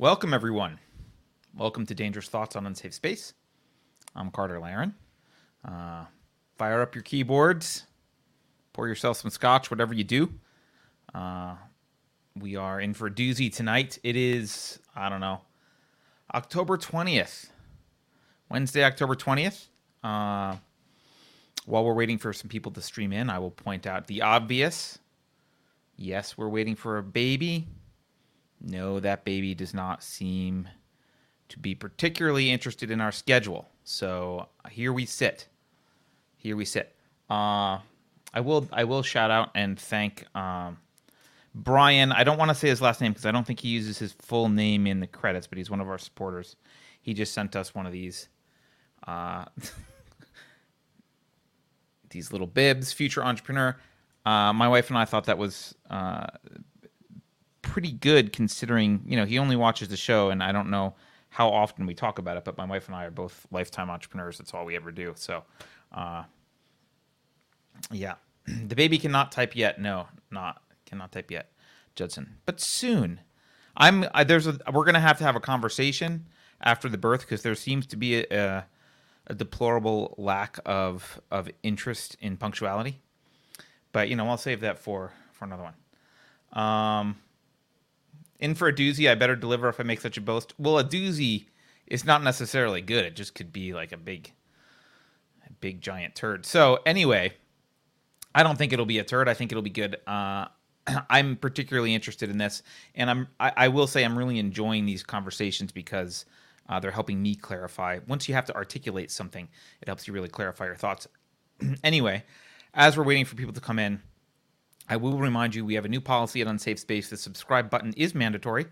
Welcome, everyone. Welcome to Dangerous Thoughts on Unsafe Space. I'm Carter Laren. Uh, fire up your keyboards, pour yourself some scotch, whatever you do. Uh, we are in for a doozy tonight. It is, I don't know, October 20th, Wednesday, October 20th. Uh, while we're waiting for some people to stream in, I will point out the obvious. Yes, we're waiting for a baby. No, that baby does not seem to be particularly interested in our schedule. So here we sit. Here we sit. Uh, I will I will shout out and thank um, Brian. I don't want to say his last name because I don't think he uses his full name in the credits, but he's one of our supporters. He just sent us one of these uh, these little bibs. Future entrepreneur. Uh, my wife and I thought that was uh, pretty good considering you know he only watches the show, and I don't know how often we talk about it, but my wife and I are both lifetime entrepreneurs. That's all we ever do. So, uh, yeah, the baby cannot type yet. No, not cannot type yet, Judson. But soon, I'm I, there's a we're gonna have to have a conversation after the birth because there seems to be a, a, deplorable lack of of interest in punctuality. But you know, I'll save that for for another one. Um, in for a doozy, I better deliver if I make such a boast. Well, a doozy is not necessarily good. It just could be like a big, a big giant turd. So anyway, I don't think it'll be a turd. I think it'll be good. Uh, I'm particularly interested in this, and I'm I, I, will say I'm really enjoying these conversations because uh, they're helping me clarify. Once you have to articulate something, it helps you really clarify your thoughts. anyway, as we're waiting for people to come in, I will remind you we have a new policy at Unsafe Space. The subscribe button is mandatory,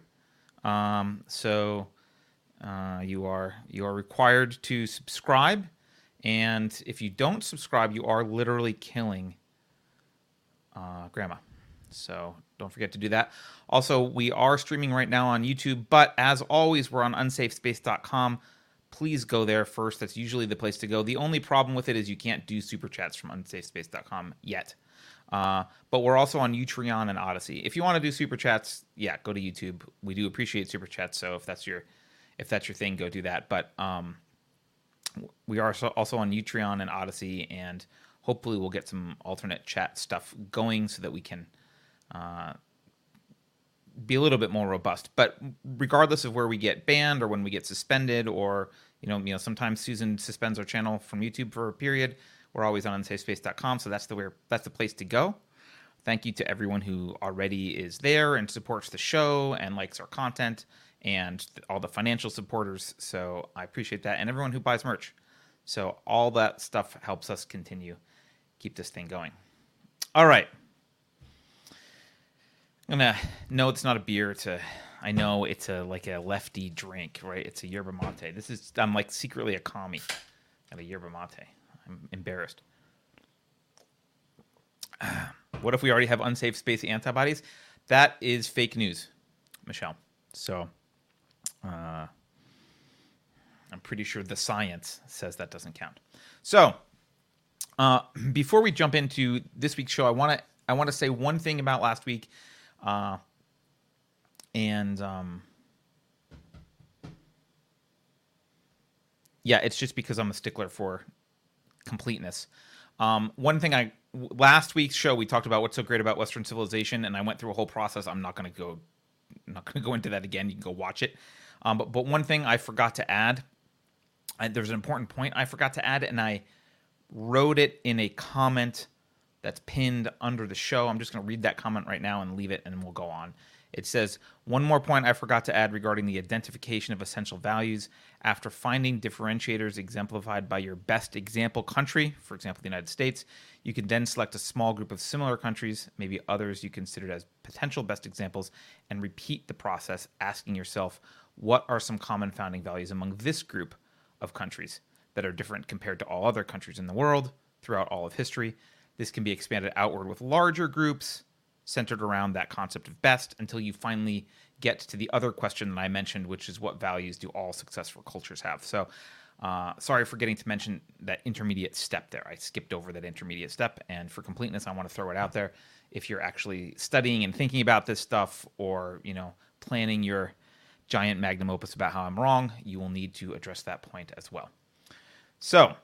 um, so uh, you are you are required to subscribe. And if you don't subscribe, you are literally killing uh, grandma. So don't forget to do that. Also, we are streaming right now on YouTube, but as always, we're on unsafespace.com. Please go there first. That's usually the place to go. The only problem with it is you can't do super chats from unsafespace.com yet. Uh, but we're also on Utreon and Odysee. If you want to do super chats, yeah, go to YouTube. We do appreciate super chats. So if that's your if that's your thing, go do that. But um, we are also on Utreon and Odysee, and hopefully we'll get some alternate chat stuff going so that we can uh, be a little bit more robust. But regardless of where we get banned or when we get suspended, or you know, you know, sometimes Susan suspends our channel from YouTube for a period. We're always on unsafespace.com, so that's the where that's the place to go. Thank you to everyone who already is there and supports the show and likes our content and all the financial supporters. So I appreciate that and everyone who buys merch. So all that stuff helps us continue keep this thing going. All right. I'm gonna no, it's not a beer. It's a I know it's a like a lefty drink, right? It's a yerba mate. This is I'm like secretly a commie at a yerba mate. I'm embarrassed. What if we already have unsafe space antibodies? That is fake news, Michelle. So, uh, I'm pretty sure the science says that doesn't count. So, uh, before we jump into this week's show, I want to I want to say one thing about last week, uh, and um, yeah, it's just because I'm a stickler for completeness. Um, one thing I last week's show we talked about what's so great about Western civilization, and I went through a whole process. I'm not going to go, I'm not going to go into that again. You can go watch it. Um, but but one thing I forgot to add, I, there's an important point I forgot to add, and I wrote it in a comment that's pinned under the show. I'm just going to read that comment right now and leave it, and we'll go on. It says, One more point I forgot to add regarding the identification of essential values. After finding differentiators exemplified by your best example country, for example, the United States, you can then select a small group of similar countries, maybe others you considered as potential best examples, and repeat the process, asking yourself, what are some common founding values among this group of countries that are different compared to all other countries in the world throughout all of history? This can be expanded outward with larger groups centered around that concept of best until you finally get to the other question that I mentioned, which is what values do all successful cultures have? So, uh, sorry for getting to mention that intermediate step there. I skipped over that intermediate step. And for completeness, I want to throw it out there. If you're actually studying and thinking about this stuff or, you know, planning your giant magnum opus about how I'm wrong, you will need to address that point as well. So,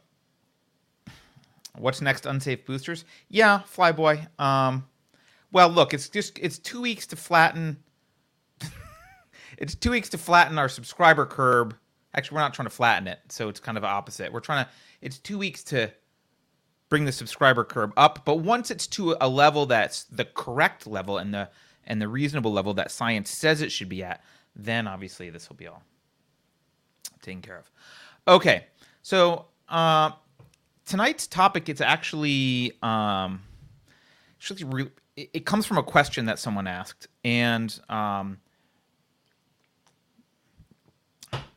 what's next? Unsafe boosters? Yeah, Flyboy. Um, well, look, it's just it's two weeks to flatten. it's two weeks to flatten our subscriber curve. Actually, we're not trying to flatten it, so it's kind of opposite. We're trying to. It's two weeks to bring the subscriber curve up, but once it's to a level that's the correct level and the and the reasonable level that science says it should be at, then obviously this will be all taken care of. Okay, so uh, tonight's topic is actually um, actually re- it comes from a question that someone asked, and um,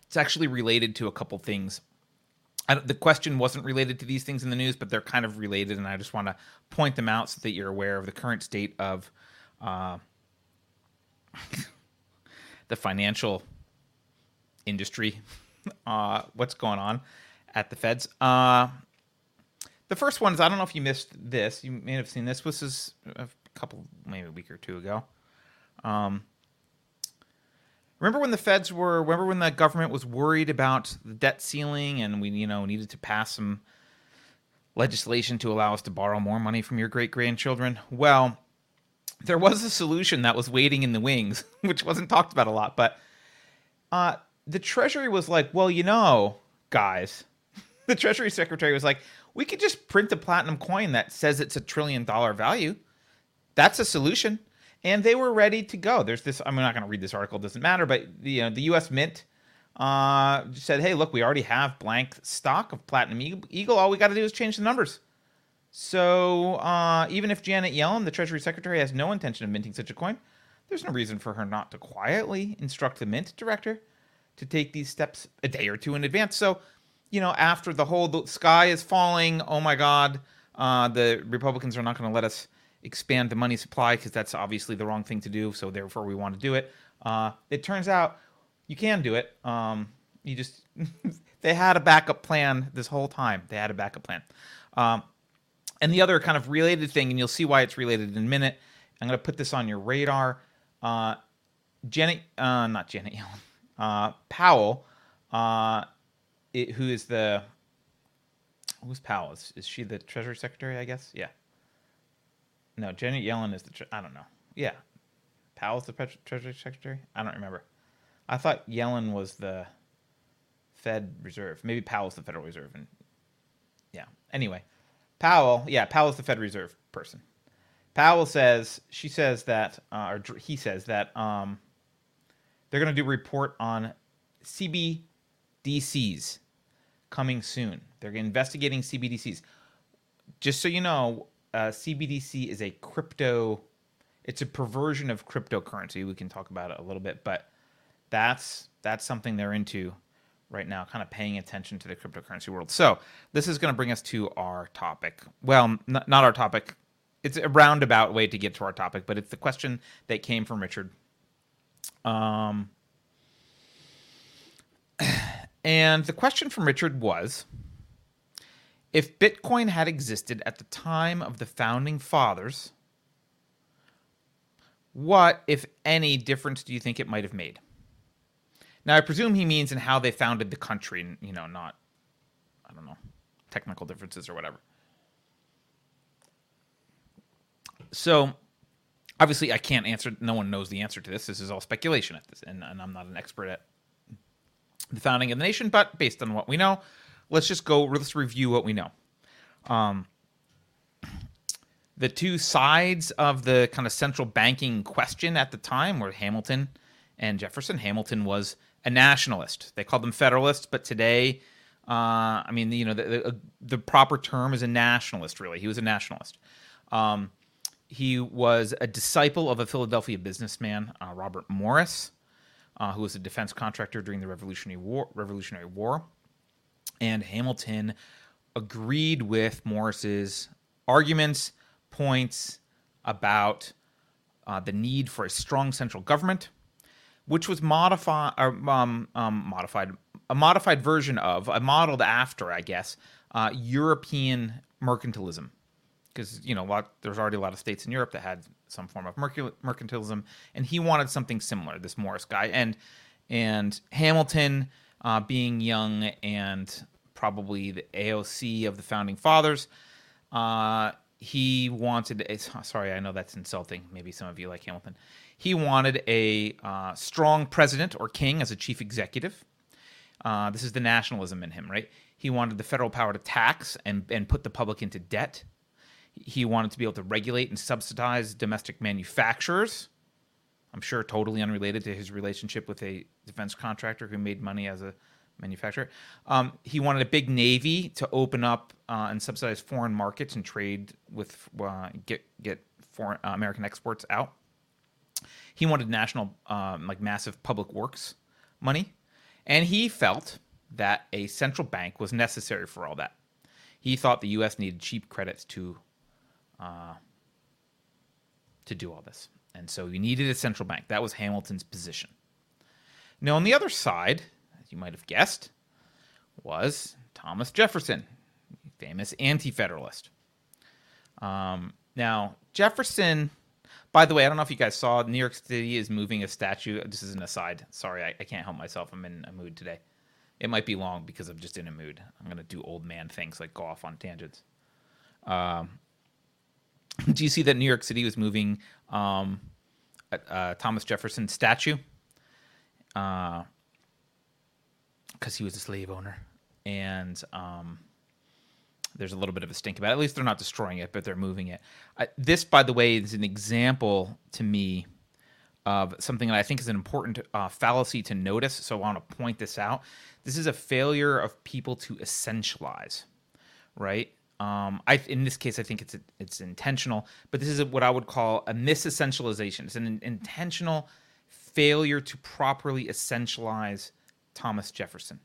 it's actually related to a couple things. the question wasn't related to these things in the news, but they're kind of related, and I just want to point them out so that you're aware of the current state of uh, the financial industry, uh, what's going on at the feds. Uh, the first one is I don't know if you missed this. You may have seen this. This is a couple, maybe a week or two ago. Um, remember when the feds were? Remember when the government was worried about the debt ceiling, and we, you know, needed to pass some legislation to allow us to borrow more money from your great grandchildren? Well, there was a solution that was waiting in the wings, which wasn't talked about a lot. But uh, the Treasury was like, well, you know, guys, the Treasury Secretary was like, we could just print a platinum coin that says it's a trillion dollar value. That's a solution. And they were ready to go. There's this, I'm not going to read this article, doesn't matter, but you know, the US Mint uh, said, hey, look, we already have blank stock of Platinum Eagle. All we got to do is change the numbers. So uh, even if Janet Yellen, the Treasury Secretary, has no intention of minting such a coin, there's no reason for her not to quietly instruct the mint director to take these steps a day or two in advance. So, you know, after the whole the sky is falling, oh my God, uh, the Republicans are not going to let us expand the money supply because that's obviously the wrong thing to do. So therefore, we want to do it. Uh, it turns out you can do it. Um, you just they had a backup plan this whole time. They had a backup plan. Um, and the other kind of related thing, and you'll see why it's related in a minute. I'm going to put this on your radar. Uh, Janet, uh, not Janet Yellen, uh, Powell, uh, it, who is the who's Powell? Is, is she the Treasury Secretary? I guess. Yeah. No, Janet Yellen is the. Tre- I don't know. Yeah, Powell's the Treasury Secretary. I don't remember. I thought Yellen was the Fed Reserve. Maybe Powell's the Federal Reserve. And yeah. Anyway, Powell, yeah, Powell's the Fed Reserve person. Powell says she says that, uh, or he says that um, they're going to do a report on CBDCs coming soon. They're investigating CBDCs. Just so you know, uh, CBDC is a crypto. It's a perversion of cryptocurrency. We can talk about it a little bit, but that's that's something they're into right now, kind of paying attention to the cryptocurrency world. So this is going to bring us to our topic. Well, n- not our topic. It's a roundabout way to get to our topic, but it's the question that came from Richard. Um, and the question from Richard was if Bitcoin had existed at the time of the founding fathers, what, if any, difference do you think it might have made? Now, I presume he means in how they founded the country, you know, not, I don't know, technical differences or whatever. So, obviously, I can't answer. No one knows the answer to this. This is all speculation at this, and, and I'm not an expert at the founding of the nation. But based on what we know, let's just go. Let's review what we know. Um, the two sides of the kind of central banking question at the time were Hamilton and Jefferson. Hamilton was a nationalist. They called them federalists, but today, uh, I mean, you know, the, the, the, proper term is a nationalist. Really, he was a nationalist. Um, he was a disciple of a Philadelphia businessman, uh, Robert Morris, uh, who was a defense contractor during the Revolutionary War. Revolutionary War, and Hamilton agreed with Morris's arguments, points about uh, the need for a strong central government which was modified, um, um, modified, a modified version of, a modeled after, I guess, uh, European mercantilism. Because you know, lot, there's already a lot of states in Europe that had some form of mercantilism, and he wanted something similar. This Morris guy, and And Hamilton, uh, being young and probably the AOC of the founding fathers, uh, he wanted. A, sorry, I know that's insulting. Maybe some of you like Hamilton. He wanted a uh, strong president or king as a chief executive. Uh, this is the nationalism in him, right? He wanted the federal power to tax and, and put the public into debt. He wanted to be able to regulate and subsidize domestic manufacturers. I'm sure totally unrelated to his relationship with a defense contractor who made money as a manufacturer. Um, he wanted a big navy to open up uh, and subsidize foreign markets and trade with uh, get get foreign uh, American exports out. He wanted national, um, like massive public works money, and he felt that a central bank was necessary for all that. He thought the U.S. needed cheap credits to uh, to do all this, and so you needed a central bank. That was Hamilton's position. Now, on the other side, as you might have guessed, was Thomas Jefferson, famous anti-federalist. Um, now, Jefferson by the way, I don't know if you guys saw, New York City is moving a statue. This is an aside. Sorry, I, I can't help myself. I'm in a mood today. It might be long because I'm just in a mood. I'm gonna do old man things like go off on tangents. Um, do you see that New York City was moving um, a, a Thomas Jefferson statue? Because uh, he was a slave owner, and um, there's a little bit of a stink about it. At least they're not destroying it, but they're moving it. I, this, by the way, is an example to me of something that I think is an important uh, fallacy to notice. So I want to point this out. This is a failure of people to essentialize, right? Um, I, in this case, I think it's it's intentional, but this is what I would call a misessentialization. It's an intentional failure to properly essentialize Thomas Jefferson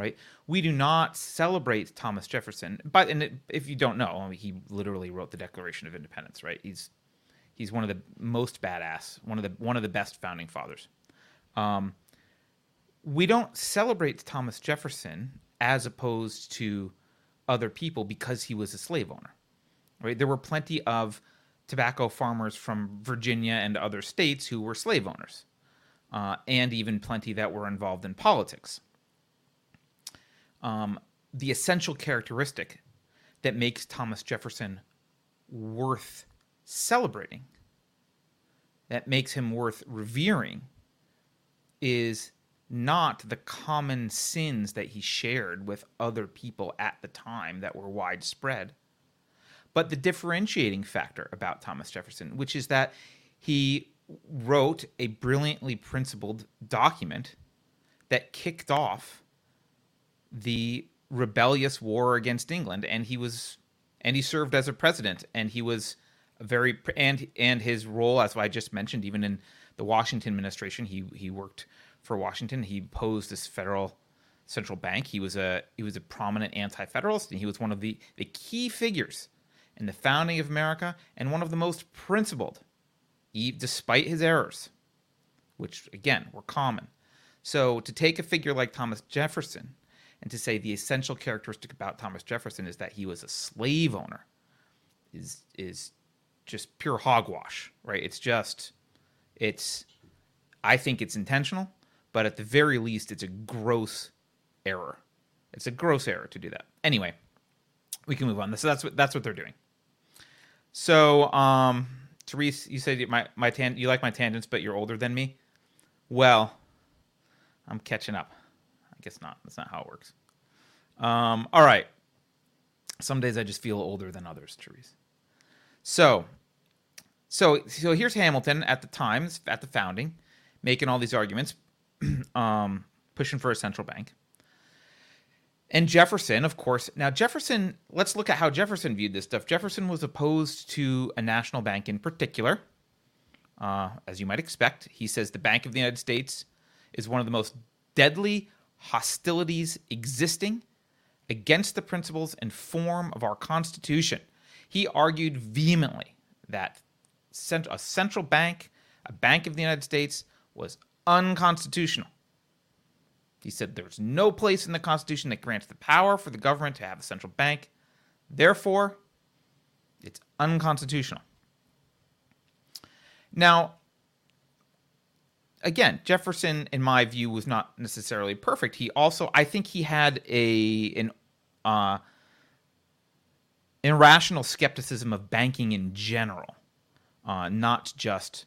right? We do not celebrate Thomas Jefferson, but and if you don't know, he literally wrote the Declaration of Independence, right? He's he's one of the most badass, one of the one of the best founding fathers. Um, we don't celebrate Thomas Jefferson as opposed to other people because he was a slave owner, right? There were plenty of tobacco farmers from Virginia and other states who were slave owners, uh, and even plenty that were involved in politics um, the essential characteristic that makes Thomas Jefferson worth celebrating, that makes him worth revering, is not the common sins that he shared with other people at the time that were widespread, but the differentiating factor about Thomas Jefferson, which is that he wrote a brilliantly principled document that kicked off the rebellious war against England, and he was and he served as a president, and he was very and and his role, as I just mentioned, even in the Washington administration, he he worked for Washington. He opposed this federal central bank. He was a he was a prominent anti-federalist, and he was one of the the key figures in the founding of America, and one of the most principled, despite his errors, which again were common. So to take a figure like Thomas Jefferson and to say the essential characteristic about Thomas Jefferson is that he was a slave owner is is just pure hogwash, right? It's just it's I think it's intentional, but at the very least it's a gross error. It's a gross error to do that. Anyway, we can move on. So that's what that's what they're doing. So, um, Therese, you said my my tan you like my tangents, but you're older than me. Well, I'm catching up. I guess not. That's not how it works. Um, all right. Some days I just feel older than others, Therese. So, so, so here's Hamilton at the time, at the founding, making all these arguments, um, pushing for a central bank. And Jefferson, of course. Now, Jefferson, let's look at how Jefferson viewed this stuff. Jefferson was opposed to a national bank in particular. Uh, as you might expect, he says the Bank of the United States is one of the most deadly hostilities existing against the principles and form of our Constitution. He argued vehemently that a central bank, a bank of the United States, was unconstitutional. He said there's no place in the Constitution that grants the power for the government to have a central bank. Therefore, it's unconstitutional. Now, again, Jefferson, in my view, was not necessarily perfect. He also, I think, he had a an uh, irrational skepticism of banking in general, uh, not just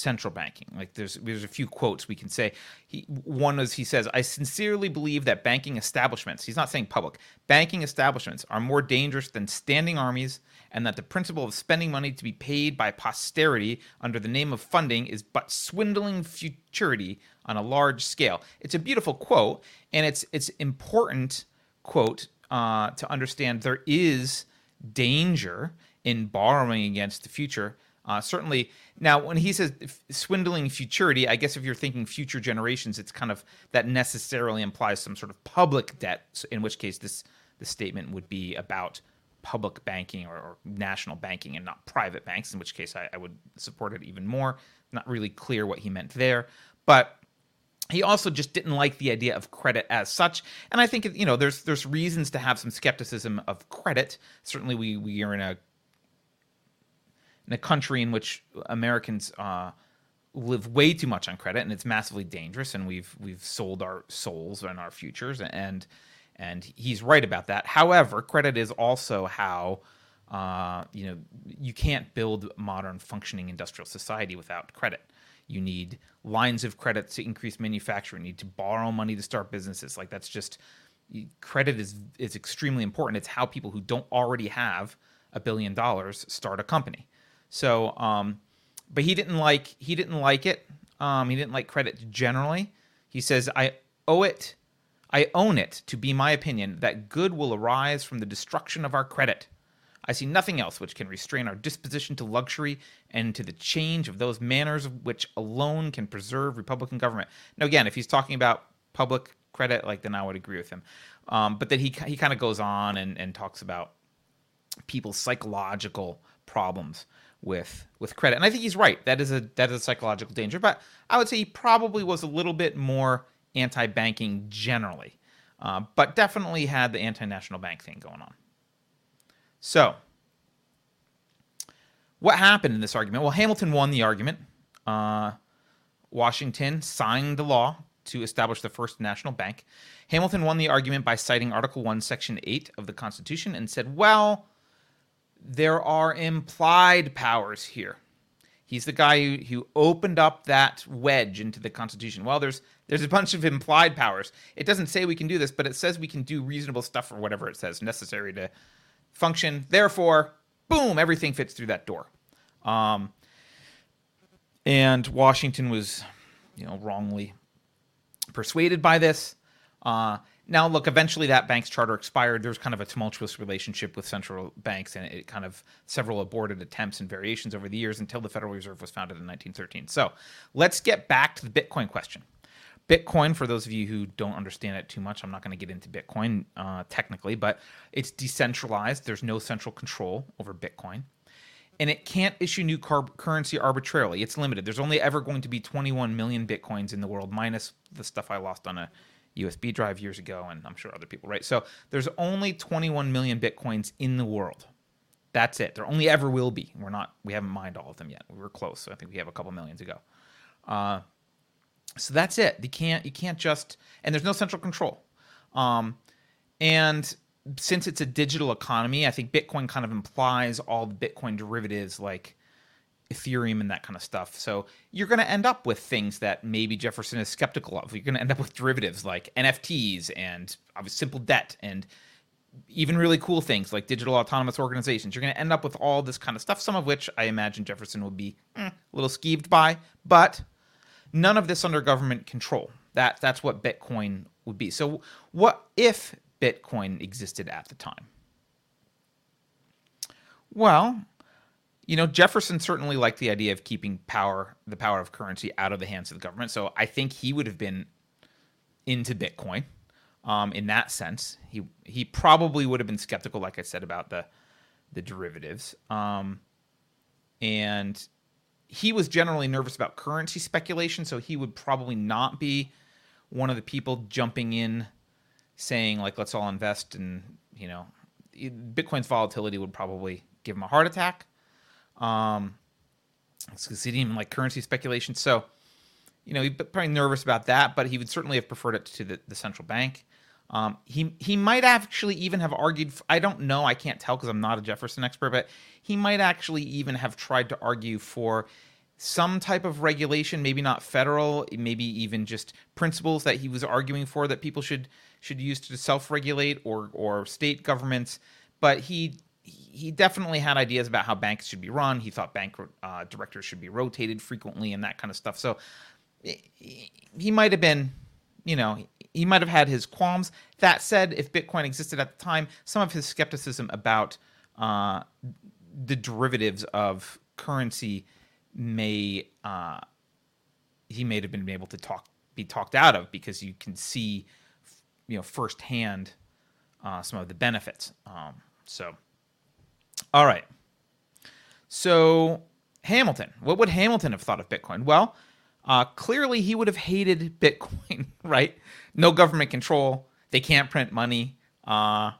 central banking. Like there's there's a few quotes we can say. He one is he says, "I sincerely believe that banking establishments, he's not saying public, banking establishments are more dangerous than standing armies and that the principle of spending money to be paid by posterity under the name of funding is but swindling futurity on a large scale." It's a beautiful quote and it's it's important quote uh, to understand there is danger in borrowing against the future. Uh, certainly, now when he says swindling futurity, I guess if you're thinking future generations, it's kind of that necessarily implies some sort of public debt. In which case, this the statement would be about public banking or, or national banking and not private banks. In which case, I, I would support it even more. Not really clear what he meant there, but he also just didn't like the idea of credit as such and i think you know there's there's reasons to have some skepticism of credit certainly we we are in a in a country in which americans uh, live way too much on credit and it's massively dangerous and we've we've sold our souls and our futures and and he's right about that however credit is also how uh, you know you can't build modern functioning industrial society without credit you need lines of credit to increase manufacturing. You need to borrow money to start businesses. Like that's just credit is is extremely important. It's how people who don't already have a billion dollars start a company. So, um, but he didn't like he didn't like it. Um, he didn't like credit generally. He says, "I owe it, I own it to be my opinion that good will arise from the destruction of our credit." I see nothing else which can restrain our disposition to luxury and to the change of those manners which alone can preserve Republican government. Now, again, if he's talking about public credit, like then I would agree with him. Um, but then he he kind of goes on and, and talks about people's psychological problems with with credit, and I think he's right. That is a that is a psychological danger. But I would say he probably was a little bit more anti-banking generally, uh, but definitely had the anti-national bank thing going on. So, what happened in this argument? Well, Hamilton won the argument. Uh, Washington signed the law to establish the first national bank. Hamilton won the argument by citing Article 1, Section 8 of the Constitution and said, well, there are implied powers here. He's the guy who, who opened up that wedge into the Constitution. Well, there's there's a bunch of implied powers. It doesn't say we can do this, but it says we can do reasonable stuff or whatever it says necessary to function. Therefore, boom, everything fits through that door. Um, and Washington was, you know, wrongly persuaded by this. Uh, now, look, eventually that bank's charter expired. There was kind of a tumultuous relationship with central banks, and it kind of several aborted attempts and variations over the years until the Federal Reserve was founded in 1913. So let's get back to the Bitcoin question. Bitcoin, for those of you who don't understand it too much, I'm not going to get into Bitcoin uh, technically, but it's decentralized. There's no central control over Bitcoin. And it can't issue new car- currency arbitrarily. It's limited. There's only ever going to be 21 million Bitcoins in the world, minus the stuff I lost on a USB drive years ago, and I'm sure other people, right? So there's only 21 million Bitcoins in the world. That's it. There only ever will be. We're not, we haven't mined all of them yet. We were close. So I think we have a couple million to go. Uh, so that's it. You can't you can't just and there's no central control. Um, and since it's a digital economy, I think Bitcoin kind of implies all the Bitcoin derivatives like Ethereum and that kind of stuff. So you're going to end up with things that maybe Jefferson is skeptical of. You're going to end up with derivatives like NFTs and simple debt and even really cool things like digital autonomous organizations. You're going to end up with all this kind of stuff, some of which I imagine Jefferson will be eh, a little skeeved by, but none of this under government control. That that's what Bitcoin would be. So what if Bitcoin existed at the time? Well, you know, Jefferson certainly liked the idea of keeping power, the power of currency, out of the hands of the government. So I think he would have been into Bitcoin um, in that sense. He he probably would have been skeptical, like I said, about the the derivatives. Um, and he was generally nervous about currency speculation, so he would probably not be one of the people jumping in saying like let's all invest and you know bitcoin's volatility would probably give him a heart attack um didn't even like currency speculation so you know, be probably nervous about that, but he would certainly have preferred it to the, the central bank. Um, he he might actually even have argued. I don't know. I can't tell because I'm not a Jefferson expert, but he might actually even have tried to argue for some type of regulation, maybe not federal, maybe even just principles that he was arguing for that people should should use to self-regulate or or state governments. But he he definitely had ideas about how banks should be run. He thought bank uh, directors should be rotated frequently and that kind of stuff. So he might have been, you know, he might have had his qualms. That said, if Bitcoin existed at the time, some of his skepticism about uh, the derivatives of currency may uh, he may have been able to talk be talked out of because you can see, you know, firsthand uh, some of the benefits. Um, so, all right. So Hamilton, what would Hamilton have thought of Bitcoin? Well, uh, clearly, he would have hated Bitcoin, right? No government control. They can't print money. Uh,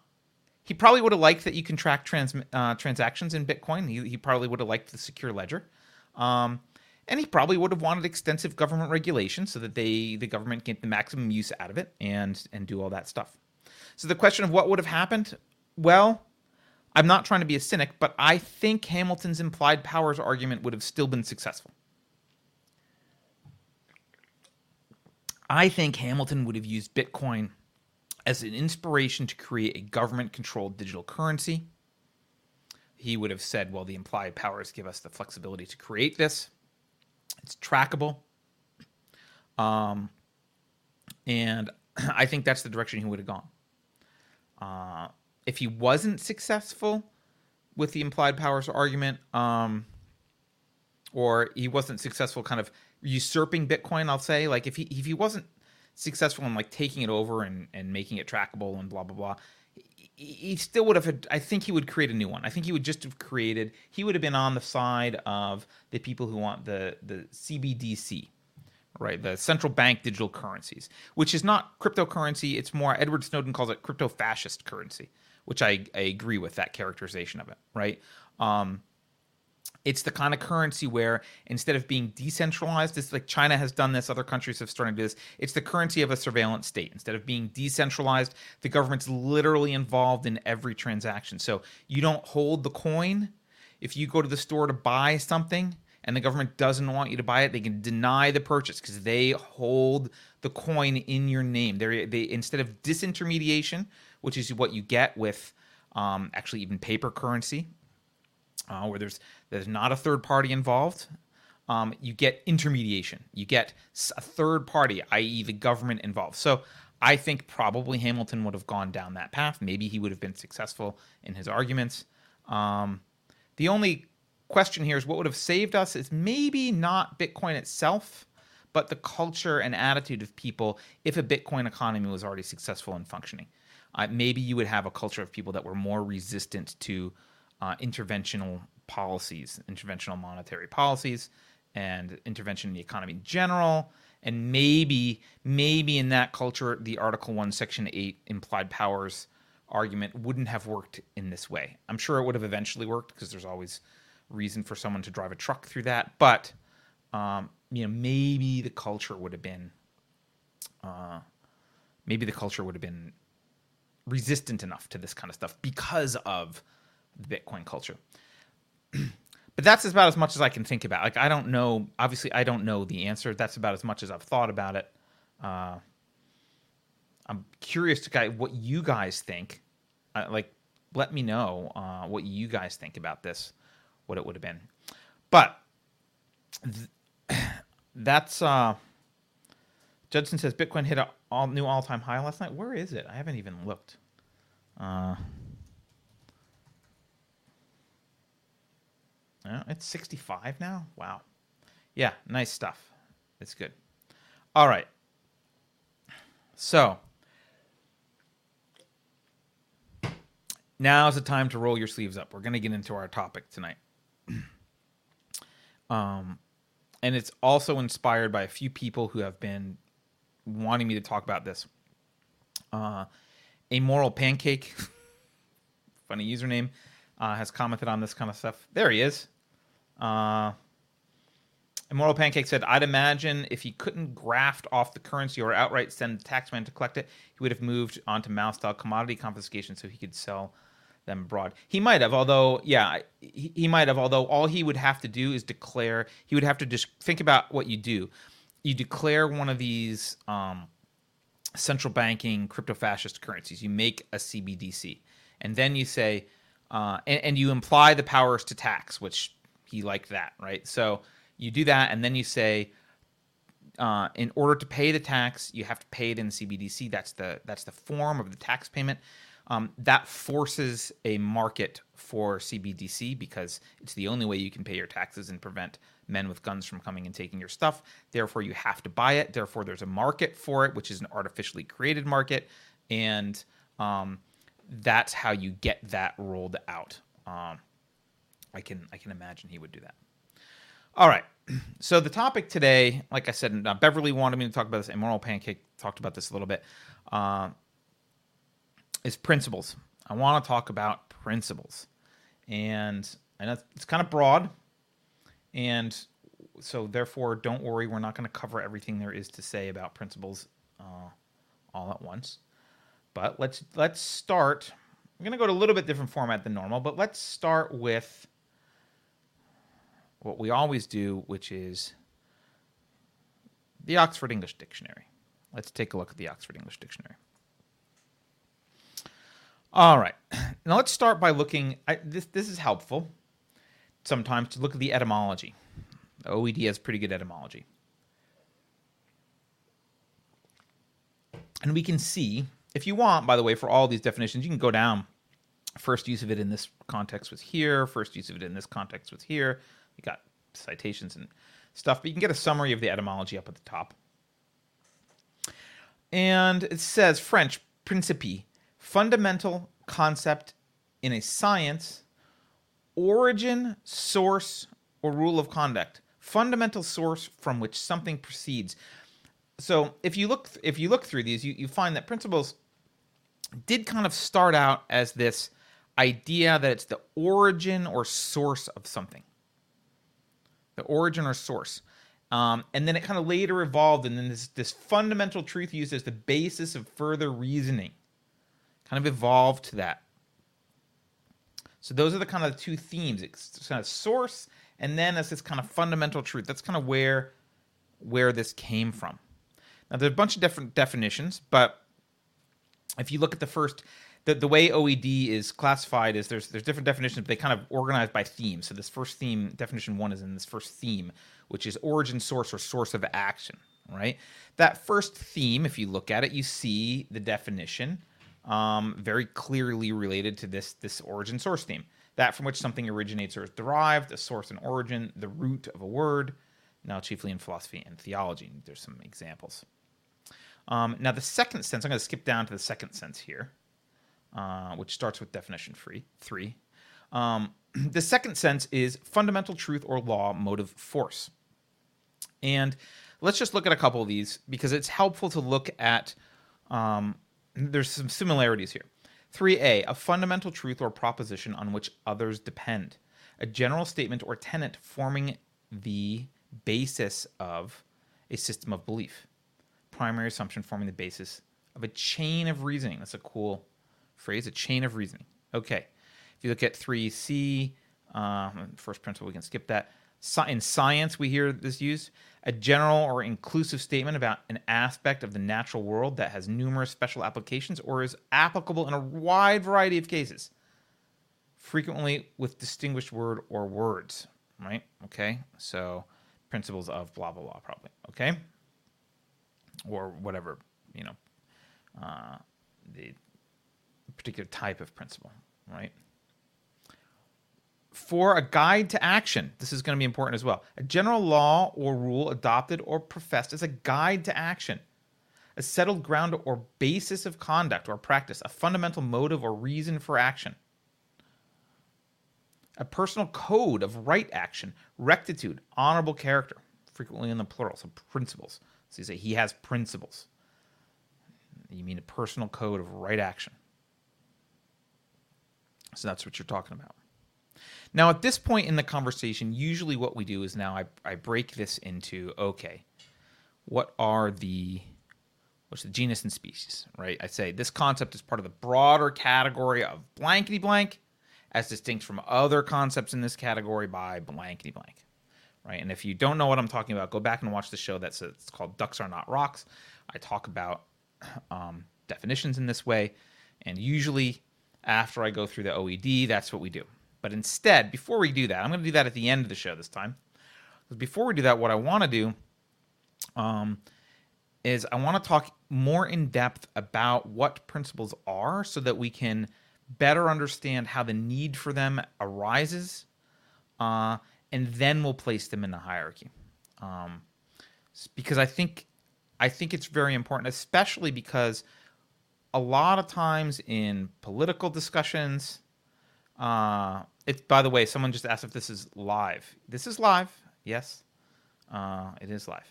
he probably would have liked that you can track trans, uh, transactions in Bitcoin. He, he probably would have liked the secure ledger. Um, and he probably would have wanted extensive government regulation so that they the government get the maximum use out of it and and do all that stuff. So the question of what would have happened, well, I'm not trying to be a cynic, but I think Hamilton's implied powers argument would have still been successful. I think Hamilton would have used Bitcoin as an inspiration to create a government controlled digital currency. He would have said, well, the implied powers give us the flexibility to create this. It's trackable. Um, and I think that's the direction he would have gone. Uh, if he wasn't successful with the implied powers argument, um, or he wasn't successful kind of usurping Bitcoin. I'll say like if he if he wasn't successful in like taking it over and and making it trackable and blah blah blah. He still would have. I think he would create a new one. I think he would just have created. He would have been on the side of the people who want the the CBDC, right? The central bank digital currencies, which is not cryptocurrency. It's more Edward Snowden calls it crypto fascist currency, which I, I agree with that characterization of it, right? Um, it's the kind of currency where instead of being decentralized, it's like China has done this, other countries have started to do this. It's the currency of a surveillance state. Instead of being decentralized, the government's literally involved in every transaction. So you don't hold the coin. If you go to the store to buy something and the government doesn't want you to buy it, they can deny the purchase because they hold the coin in your name. They're, they instead of disintermediation, which is what you get with um, actually even paper currency, uh, where there's there's not a third party involved. Um, you get intermediation. You get a third party, i.e., the government involved. So I think probably Hamilton would have gone down that path. Maybe he would have been successful in his arguments. Um, the only question here is what would have saved us is maybe not Bitcoin itself, but the culture and attitude of people if a Bitcoin economy was already successful and functioning. Uh, maybe you would have a culture of people that were more resistant to uh, interventional policies, interventional monetary policies, and intervention in the economy in general. And maybe, maybe in that culture, the Article 1, Section 8 implied powers argument wouldn't have worked in this way. I'm sure it would have eventually worked because there's always reason for someone to drive a truck through that. But, um, you know, maybe the culture would have been, uh, maybe the culture would have been resistant enough to this kind of stuff because of the Bitcoin culture. but that's about as much as I can think about. Like I don't know. Obviously, I don't know the answer. That's about as much as I've thought about it. Uh, I'm curious to guys what you guys think. Uh, like, let me know uh, what you guys think about this. What it would have been, but th- that's. Uh, Judson says Bitcoin hit a all new all time high last night. Where is it? I haven't even looked. Uh, it's 65 now? Wow. Yeah, nice stuff. It's good. All right. So, now's the time to roll your sleeves up. We're going to get into our topic tonight. um, and it's also inspired by a few people who have been wanting me to talk about this. Uh, a moral pancake, funny username, uh, has commented on this kind of stuff. There he is. Uh, Immortal Pancake said, I'd imagine if he couldn't graft off the currency or outright send the taxman to collect it, he would have moved on to Mao style commodity confiscation so he could sell them abroad. He might have, although, yeah, he, he might have, although all he would have to do is declare, he would have to just think about what you do. You declare one of these um, central banking crypto fascist currencies, you make a CBDC, and then you say, uh, and, and you imply the powers to tax, which he liked that, right? So, you do that, and then you say, uh, in order to pay the tax, you have to pay it in CBDC. That's the that's the form of the tax payment. Um, that forces a market for CBDC because it's the only way you can pay your taxes and prevent men with guns from coming and taking your stuff. Therefore, you have to buy it. Therefore, there's a market for it, which is an artificially created market, and um, that's how you get that rolled out. Um, I can I can imagine he would do that. All right. So the topic today, like I said, uh, Beverly wanted me to talk about this. Immoral Pancake talked about this a little bit. Uh, is principles. I want to talk about principles, and I know it's kind of broad, and so therefore, don't worry. We're not going to cover everything there is to say about principles uh, all at once. But let's let's start. I'm going to go to a little bit different format than normal, but let's start with what we always do, which is the Oxford English Dictionary. Let's take a look at the Oxford English Dictionary. All right. Now let's start by looking. I, this this is helpful sometimes to look at the etymology. OED has pretty good etymology, and we can see if you want. By the way, for all these definitions, you can go down. First use of it in this context was here. First use of it in this context was here. You got citations and stuff, but you can get a summary of the etymology up at the top. And it says French principe, fundamental concept in a science, origin, source, or rule of conduct. Fundamental source from which something proceeds. So if you look if you look through these, you, you find that principles did kind of start out as this idea that it's the origin or source of something the origin or source. Um, and then it kind of later evolved, and then this, this fundamental truth used as the basis of further reasoning kind of evolved to that. So those are the kind of two themes. It's kind of source, and then as this kind of fundamental truth. That's kind of where where this came from. Now there's a bunch of different definitions, but if you look at the first the, the way OED is classified is there's there's different definitions, but they kind of organize by theme. So this first theme, definition one, is in this first theme, which is origin, source, or source of action. Right. That first theme, if you look at it, you see the definition um, very clearly related to this this origin source theme. That from which something originates or is derived, a source and origin, the root of a word. Now, chiefly in philosophy and theology. There's some examples. Um, now, the second sense, I'm going to skip down to the second sense here. Uh, which starts with definition free, three. Um, the second sense is fundamental truth or law, motive, force. And let's just look at a couple of these because it's helpful to look at. Um, there's some similarities here. 3a, a fundamental truth or proposition on which others depend, a general statement or tenet forming the basis of a system of belief, primary assumption forming the basis of a chain of reasoning. That's a cool phrase, a chain of reasoning. Okay. If you look at 3C, uh, first principle, we can skip that. In science, we hear this used a general or inclusive statement about an aspect of the natural world that has numerous special applications or is applicable in a wide variety of cases, frequently with distinguished word or words, right? Okay, so principles of blah, blah, blah, probably, okay? Or whatever, you know, uh, the particular type of principle, right? For a guide to action, this is going to be important as well. A general law or rule adopted or professed as a guide to action, a settled ground or basis of conduct or practice, a fundamental motive or reason for action, a personal code of right action, rectitude, honorable character, frequently in the plural, so principles. So you say he has principles. You mean a personal code of right action. So that's what you're talking about. Now, at this point in the conversation, usually what we do is now I, I break this into okay, what are the what's the genus and species, right? I say this concept is part of the broader category of blankety blank, as distinct from other concepts in this category by blankety blank, right? And if you don't know what I'm talking about, go back and watch the show that's it's called Ducks Are Not Rocks. I talk about um, definitions in this way, and usually after I go through the OED, that's what we do. But instead, before we do that, I'm going to do that at the end of the show this time. Before we do that, what I want to do um, is I want to talk more in depth about what principles are so that we can better understand how the need for them arises, uh, and then we'll place them in the hierarchy. Um, because I think I think it's very important, especially because a lot of times in political discussions, uh, it's by the way, someone just asked if this is live. This is live. Yes, uh, it is live.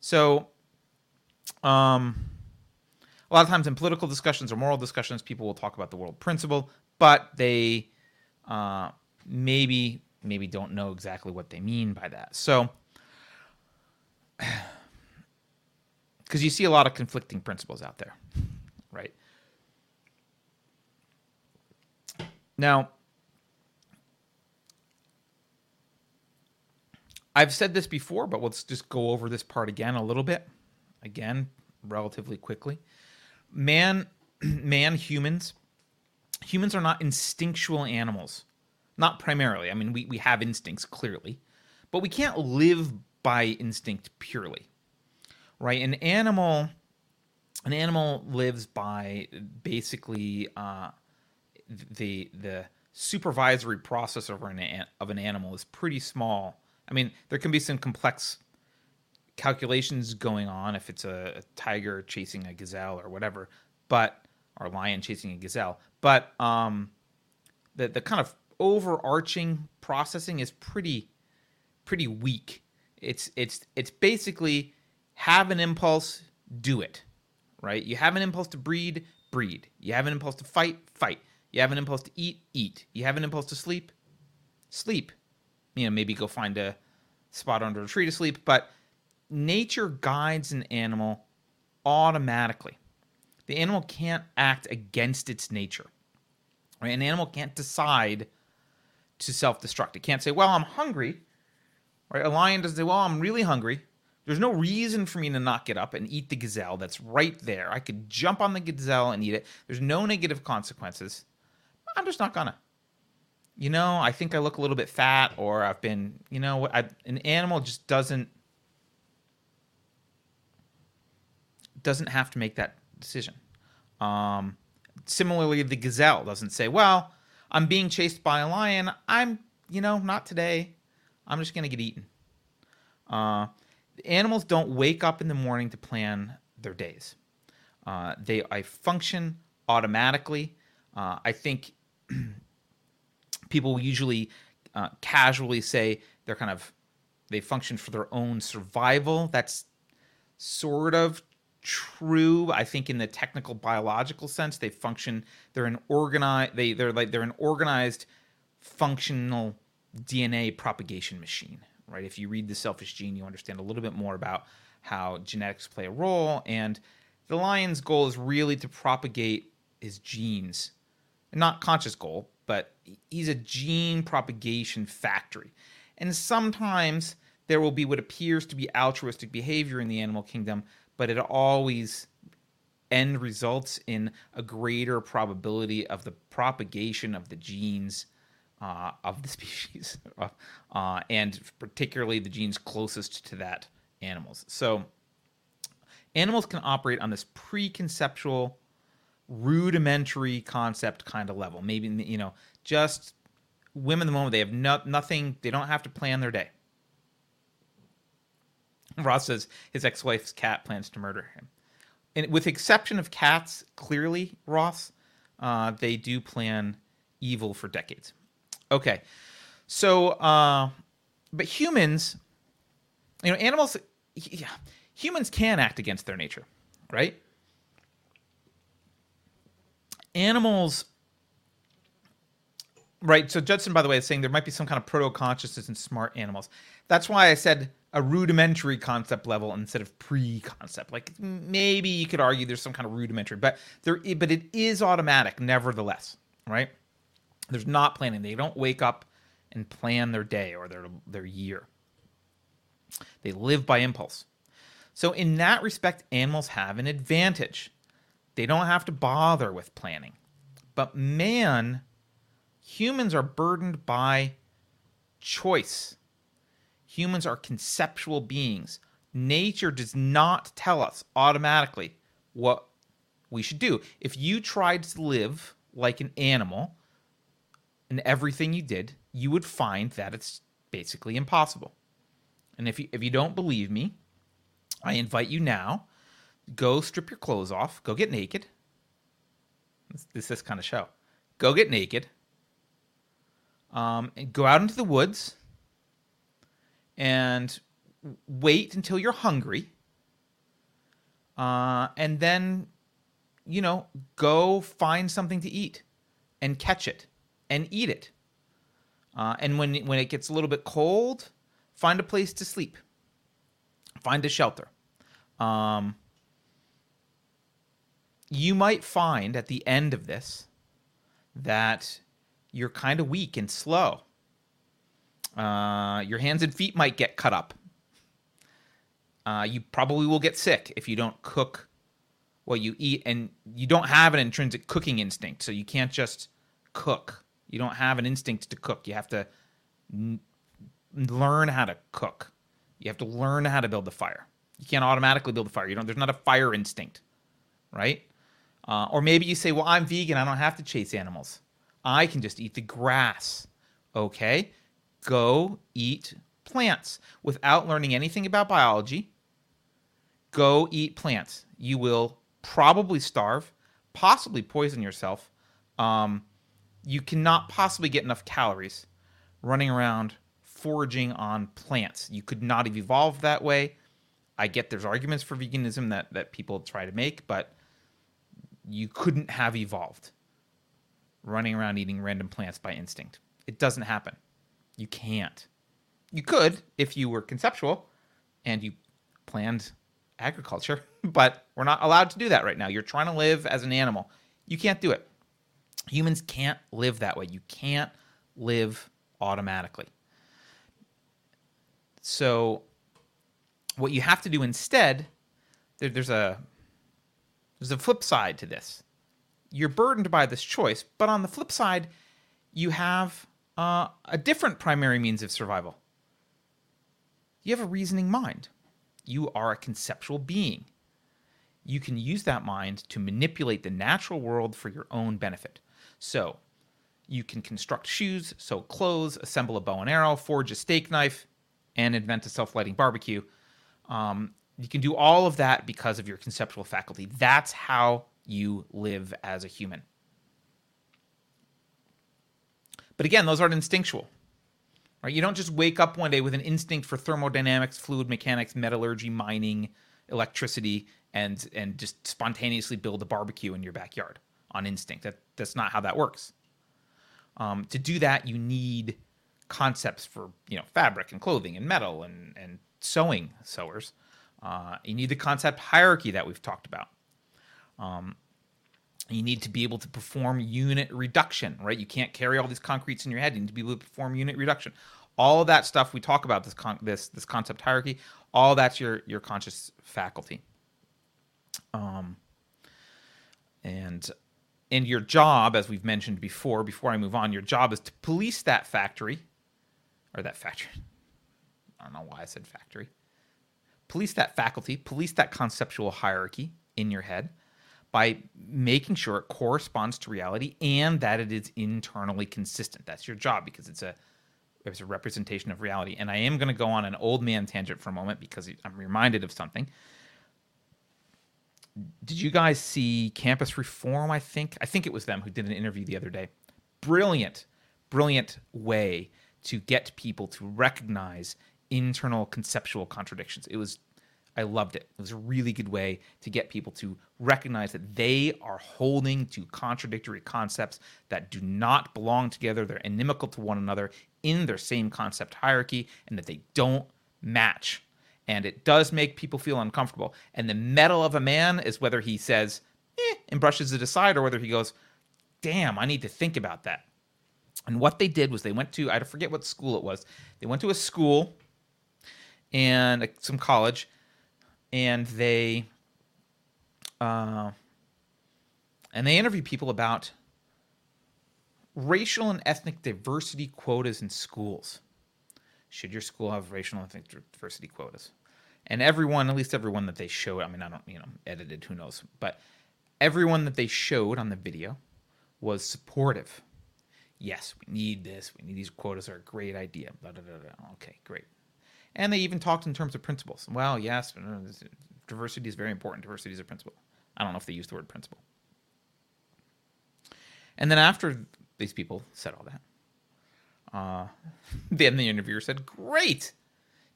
So, um, a lot of times in political discussions or moral discussions, people will talk about the world principle, but they uh, maybe maybe don't know exactly what they mean by that. So, because you see a lot of conflicting principles out there, right? Now, I've said this before, but let's just go over this part again a little bit. Again, relatively quickly. Man, man, humans, humans are not instinctual animals. Not primarily. I mean, we, we have instincts, clearly, but we can't live by instinct purely. Right? An animal an animal lives by basically uh, the the supervisory process of an of an animal is pretty small I mean, there can be some complex calculations going on if it's a, a tiger chasing a gazelle or whatever, but or lion chasing a gazelle. But um, the the kind of overarching processing is pretty pretty weak. It's it's it's basically have an impulse, do it. Right? You have an impulse to breed, breed. You have an impulse to fight, fight. You have an impulse to eat, eat. You have an impulse to sleep, sleep you know, maybe go find a spot under a tree to sleep. But nature guides an animal automatically. The animal can't act against its nature. Right? An animal can't decide to self-destruct. It can't say, "Well, I'm hungry." Right? A lion doesn't say, "Well, I'm really hungry." There's no reason for me to not get up and eat the gazelle that's right there. I could jump on the gazelle and eat it. There's no negative consequences. I'm just not gonna you know, I think I look a little bit fat, or I've been, you know, I, an animal just doesn't doesn't have to make that decision. Um, similarly, the gazelle doesn't say, "Well, I'm being chased by a lion. I'm, you know, not today. I'm just gonna get eaten." Uh, animals don't wake up in the morning to plan their days. Uh, they I function automatically. Uh, I think people usually uh, casually say they're kind of they function for their own survival. That's sort of true. I think in the technical biological sense, they function. They're an organized. They they're like they're an organized, functional DNA propagation machine. Right. If you read the Selfish Gene, you understand a little bit more about how genetics play a role. And the lion's goal is really to propagate his genes, not conscious goal, but he's a gene propagation factory. And sometimes there will be what appears to be altruistic behavior in the animal kingdom, but it always end results in a greater probability of the propagation of the genes uh, of the species, uh, and particularly the genes closest to that animals. So animals can operate on this preconceptual rudimentary concept kind of level. Maybe you know, just women the moment they have no, nothing. They don't have to plan their day. Ross says his ex-wife's cat plans to murder him. And with exception of cats, clearly Ross, uh, they do plan evil for decades. Okay, so uh, but humans, you know, animals, yeah, humans can act against their nature, right? Animals Right. So Judson, by the way, is saying there might be some kind of proto consciousness in smart animals. That's why I said a rudimentary concept level instead of pre-concept. Like maybe you could argue there's some kind of rudimentary, but there, but it is automatic, nevertheless. Right. There's not planning. They don't wake up and plan their day or their their year. They live by impulse. So in that respect, animals have an advantage. They don't have to bother with planning. But man humans are burdened by choice. Humans are conceptual beings. Nature does not tell us automatically what we should do. If you tried to live like an animal in everything you did, you would find that it's basically impossible. And if you, if you don't believe me, I invite you now go strip your clothes off, go get naked. This, this this kind of show. Go get naked um, and go out into the woods and wait until you're hungry. Uh, and then, you know, go find something to eat and catch it and eat it. Uh, and when when it gets a little bit cold, find a place to sleep. Find a shelter. Um, you might find at the end of this that you're kind of weak and slow. Uh, your hands and feet might get cut up. Uh, you probably will get sick if you don't cook what you eat, and you don't have an intrinsic cooking instinct, so you can't just cook. You don't have an instinct to cook. You have to n- learn how to cook. You have to learn how to build the fire. You can't automatically build a fire. You don't. There's not a fire instinct, right? Uh, or maybe you say, "Well, I'm vegan. I don't have to chase animals." I can just eat the grass. Okay, go eat plants without learning anything about biology. Go eat plants. You will probably starve, possibly poison yourself. Um, you cannot possibly get enough calories running around foraging on plants. You could not have evolved that way. I get there's arguments for veganism that, that people try to make, but you couldn't have evolved running around eating random plants by instinct. It doesn't happen. You can't. You could if you were conceptual and you planned agriculture, but we're not allowed to do that right now. You're trying to live as an animal. You can't do it. Humans can't live that way. You can't live automatically. So, what you have to do instead, there, there's a there's a flip side to this you're burdened by this choice. But on the flip side, you have uh, a different primary means of survival. You have a reasoning mind. You are a conceptual being. You can use that mind to manipulate the natural world for your own benefit. So, you can construct shoes, sew clothes, assemble a bow and arrow, forge a steak knife, and invent a self lighting barbecue. Um, you can do all of that because of your conceptual faculty. That's how you live as a human. But again, those aren't instinctual. Right? You don't just wake up one day with an instinct for thermodynamics, fluid mechanics, metallurgy, mining, electricity, and and just spontaneously build a barbecue in your backyard on instinct. That that's not how that works. Um, to do that, you need concepts for you know fabric and clothing and metal and and sewing sewers. Uh, you need the concept hierarchy that we've talked about. Um, you need to be able to perform unit reduction, right? You can't carry all these concretes in your head. You need to be able to perform unit reduction. All that stuff we talk about this con- this this concept hierarchy. All that's your your conscious faculty. Um, and and your job, as we've mentioned before, before I move on, your job is to police that factory, or that factory. I don't know why I said factory. Police that faculty, police that conceptual hierarchy in your head by making sure it corresponds to reality and that it is internally consistent. That's your job because it's a it's a representation of reality. And I am going to go on an old man tangent for a moment because I'm reminded of something. Did you guys see Campus Reform? I think I think it was them who did an interview the other day. Brilliant, brilliant way to get people to recognize internal conceptual contradictions. It was I loved it. It was a really good way to get people to recognize that they are holding to contradictory concepts that do not belong together. They're inimical to one another in their same concept hierarchy and that they don't match. And it does make people feel uncomfortable. And the mettle of a man is whether he says, eh, and brushes it aside, or whether he goes, damn, I need to think about that. And what they did was they went to, I forget what school it was, they went to a school and some college and they uh, and they interview people about racial and ethnic diversity quotas in schools. Should your school have racial and ethnic diversity quotas? And everyone, at least everyone that they showed, I mean, I don't, you know, edited, who knows, but everyone that they showed on the video was supportive. Yes, we need this. We need these quotas are a great idea. Blah, blah, blah, okay, great. And they even talked in terms of principles. Well, yes, uh, diversity is very important. Diversity is a principle. I don't know if they used the word principle. And then after these people said all that, uh, then the interviewer said, "Great.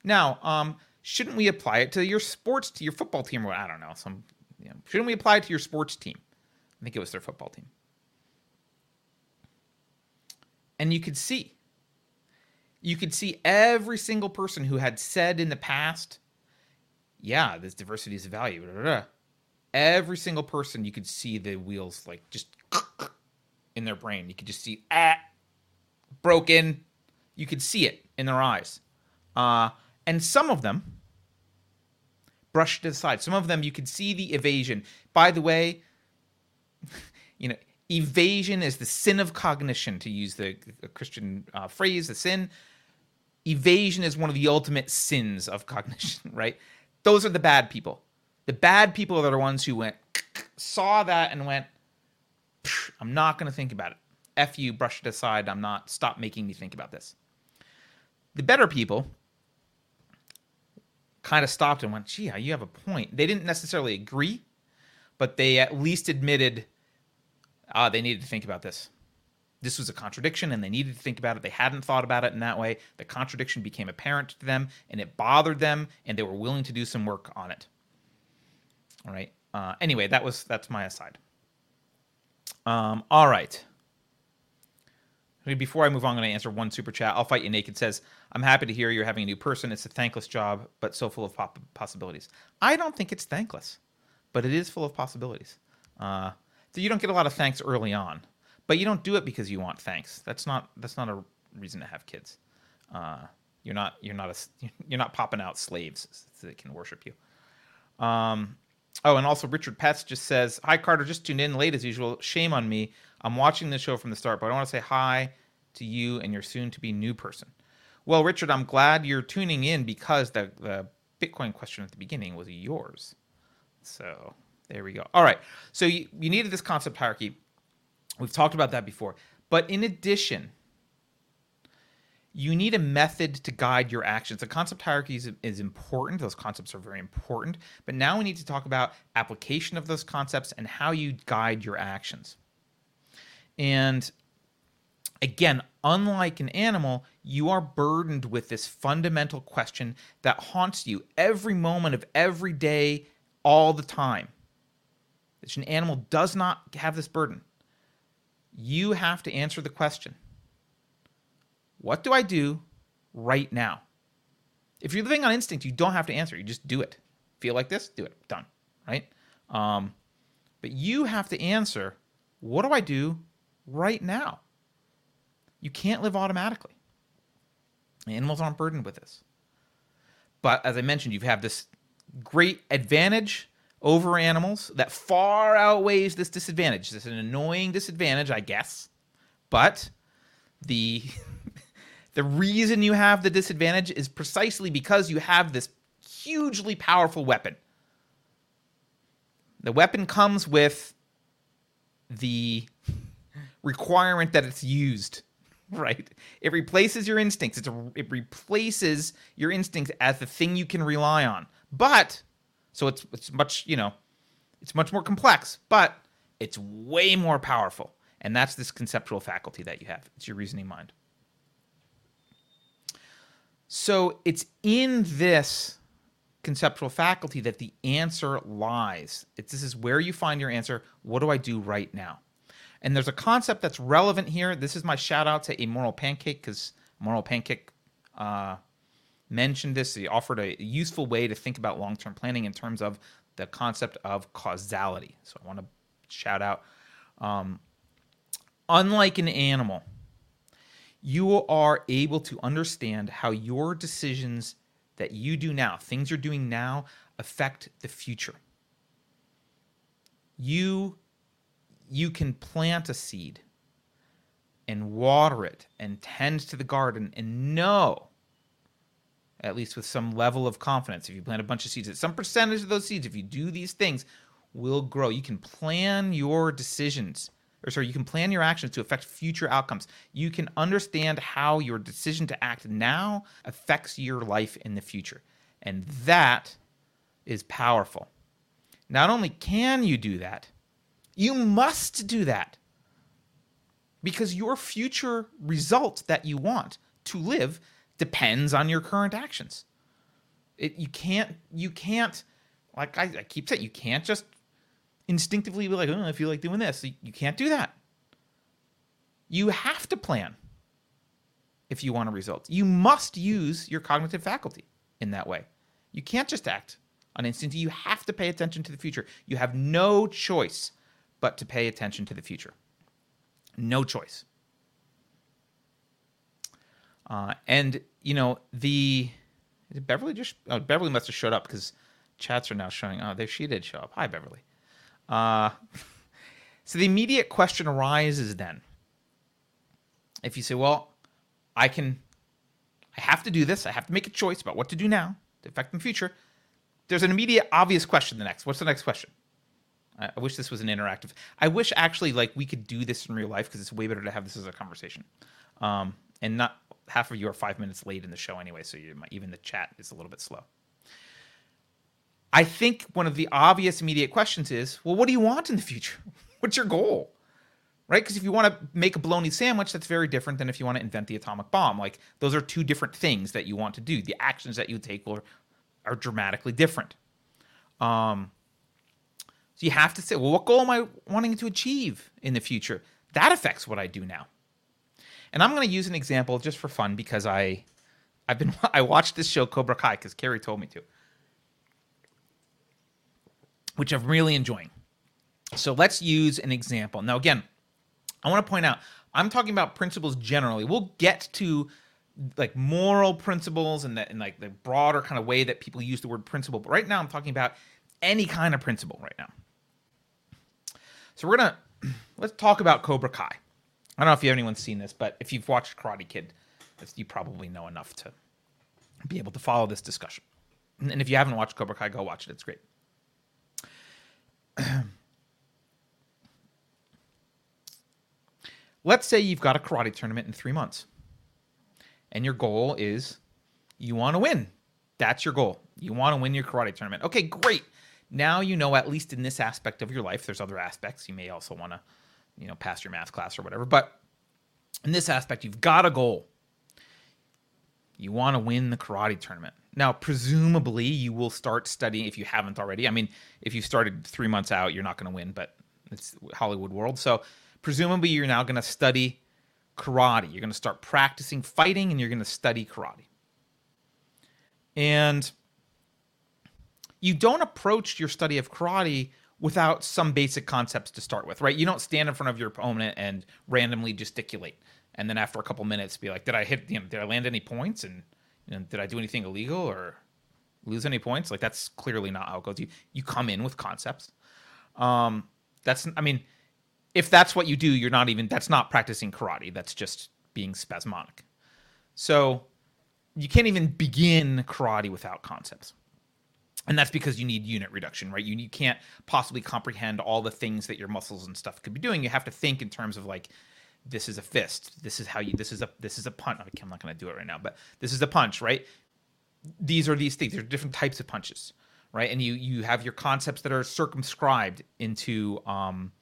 Now, um, shouldn't we apply it to your sports, to your football team, or I don't know, some? You know, shouldn't we apply it to your sports team? I think it was their football team. And you could see you could see every single person who had said in the past, yeah, this diversity is a value. Blah, blah, blah. Every single person, you could see the wheels like just in their brain. You could just see ah broken. You could see it in their eyes. Uh, and some of them brushed aside. Some of them you could see the evasion. By the way, you know, evasion is the sin of cognition, to use the, Christian uh, phrase, the sin evasion is one of the ultimate sins of cognition, right? Those are the bad people. The bad people are the ones who went, saw that and went, I'm not going to think about it. F you, brush it aside. I'm not, stop making me think about this. The better people kind of stopped and went, gee, you have a point. They didn't necessarily agree, but they at least admitted ah, they needed to think about this this was a contradiction and they needed to think about it. They hadn't thought about it in that way. The contradiction became apparent to them and it bothered them and they were willing to do some work on it. All right. Uh, anyway, that was that's my aside. Um, all right. Before I move on, I'm going to answer one super chat. I'll fight you naked. Says, "I'm happy to hear you're having a new person. It's a thankless job, but so full of possibilities." I don't think it's thankless, but it is full of possibilities. Uh, so you don't get a lot of thanks early on but you don't do it because you want thanks. That's not that's not a reason to have kids. Uh, you're not you're not a you're not popping out slaves they can worship you. Um, oh, and also Richard Pets just says, "Hi Carter, just tuned in late as usual. Shame on me. I'm watching the show from the start, but I want to say hi to you and your soon-to-be new person." Well, Richard, I'm glad you're tuning in because the the Bitcoin question at the beginning was yours. So there we go. All right. So you, you needed this concept hierarchy. We've talked about that before. But in addition, you need a method to guide your actions. The concept hierarchy is, is, important. Those concepts are very important. But now we need to talk about application of those concepts and how you guide your actions. And again, unlike an animal, you are burdened with this fundamental question that haunts you every moment of every day, all the time. An animal does not have this burden you have to answer the question What do I do right now? If you're living on instinct, you don't have to answer. You just do it. Feel like this? Do it. Done. Right? Um, but you have to answer What do I do right now? You can't live automatically. Animals aren't burdened with this. But as I mentioned, you have this great advantage over animals that far outweighs this disadvantage. This is an annoying disadvantage, I guess. But the the reason you have the disadvantage is precisely because you have this hugely powerful weapon. The weapon comes with the requirement that it's used, right? It replaces your instincts. It's a, it replaces your instincts as the thing you can rely on. But so it's it's much, you know, it's much more complex, but it's way more powerful. And that's this conceptual faculty that you have. It's your reasoning mind. So it's in this conceptual faculty that the answer lies. It's, this is where you find your answer. What do I do right now? And there's a concept that's relevant here. This is my shout out to a moral pancake because moral pancake uh, mentioned this. He offered a useful way to think about long term planning in terms of the concept of causality. So I want to shout out. Um, unlike an animal, you are able to understand how your decisions that you do now, things you're doing now, affect the future. You you can plant a seed and water it and tend to the garden and know at least with some level of confidence. If you plant a bunch of seeds that some percentage of those seeds if you do these things will grow. You can plan your decisions or sorry you can plan your actions to affect future outcomes. You can understand how your decision to act now affects your life in the future. And that is powerful. Not only can you do that you must do that. Because your future result that you want to live depends on your current actions. It, you can't you can't like I, I keep saying you can't just instinctively be like oh I feel like doing this. You can't do that. You have to plan if you want a result. You must use your cognitive faculty in that way. You can't just act on instinct. You have to pay attention to the future. You have no choice but to pay attention to the future. No choice. Uh, and you know the Beverly just oh, Beverly must have showed up because chats are now showing. Oh, there she did show up. Hi, Beverly. Uh, so the immediate question arises then. If you say, "Well, I can, I have to do this. I have to make a choice about what to do now to affect the future," there's an immediate, obvious question. The next, what's the next question? I wish this was an interactive. I wish actually like we could do this in real life because it's way better to have this as a conversation. Um, and not half of you are five minutes late in the show anyway, so you, even the chat is a little bit slow. I think one of the obvious immediate questions is, well, what do you want in the future? What's your goal? Right? Because if you want to make a bologna sandwich, that's very different than if you want to invent the atomic bomb. Like those are two different things that you want to do. The actions that you take are, are dramatically different. Um, so you have to say, well, what goal am I wanting to achieve in the future? That affects what I do now. And I'm going to use an example just for fun because I, I've been I watched this show Cobra Kai because Carrie told me to, which I'm really enjoying. So let's use an example. Now, again, I want to point out I'm talking about principles generally. We'll get to like moral principles and that and like the broader kind of way that people use the word principle. But right now, I'm talking about any kind of principle right now. So we're gonna let's talk about Cobra Kai. I don't know if you anyone's seen this, but if you've watched Karate Kid, you probably know enough to be able to follow this discussion. And if you haven't watched Cobra Kai, go watch it. It's great. Let's say you've got a karate tournament in three months, and your goal is you want to win. That's your goal. You want to win your karate tournament. Okay, great now you know at least in this aspect of your life there's other aspects you may also want to you know pass your math class or whatever. But in this aspect you've got a goal. You want to win the karate tournament. Now presumably you will start studying if you haven't already. I mean if you started three months out you're not going to win but it's hollywood world. So presumably you're now going to study karate. You're going to start practicing fighting and you're going to study karate. And you don't approach your study of karate without some basic concepts to start with, right? You don't stand in front of your opponent and randomly gesticulate, and then after a couple minutes, be like, "Did I hit? You know, did I land any points? And you know, did I do anything illegal or lose any points?" Like that's clearly not how it goes. You you come in with concepts. Um, that's I mean, if that's what you do, you're not even that's not practicing karate. That's just being spasmodic. So you can't even begin karate without concepts and that's because you need unit reduction right? You, you can't possibly comprehend all the things that your muscles and stuff could be doing. You have to think in terms of like this is a fist. This is how you this is a this is a punch. I'm not going to do it right now but this is a punch right? These are these things. There are different types of punches right? And you you have your concepts that are circumscribed into um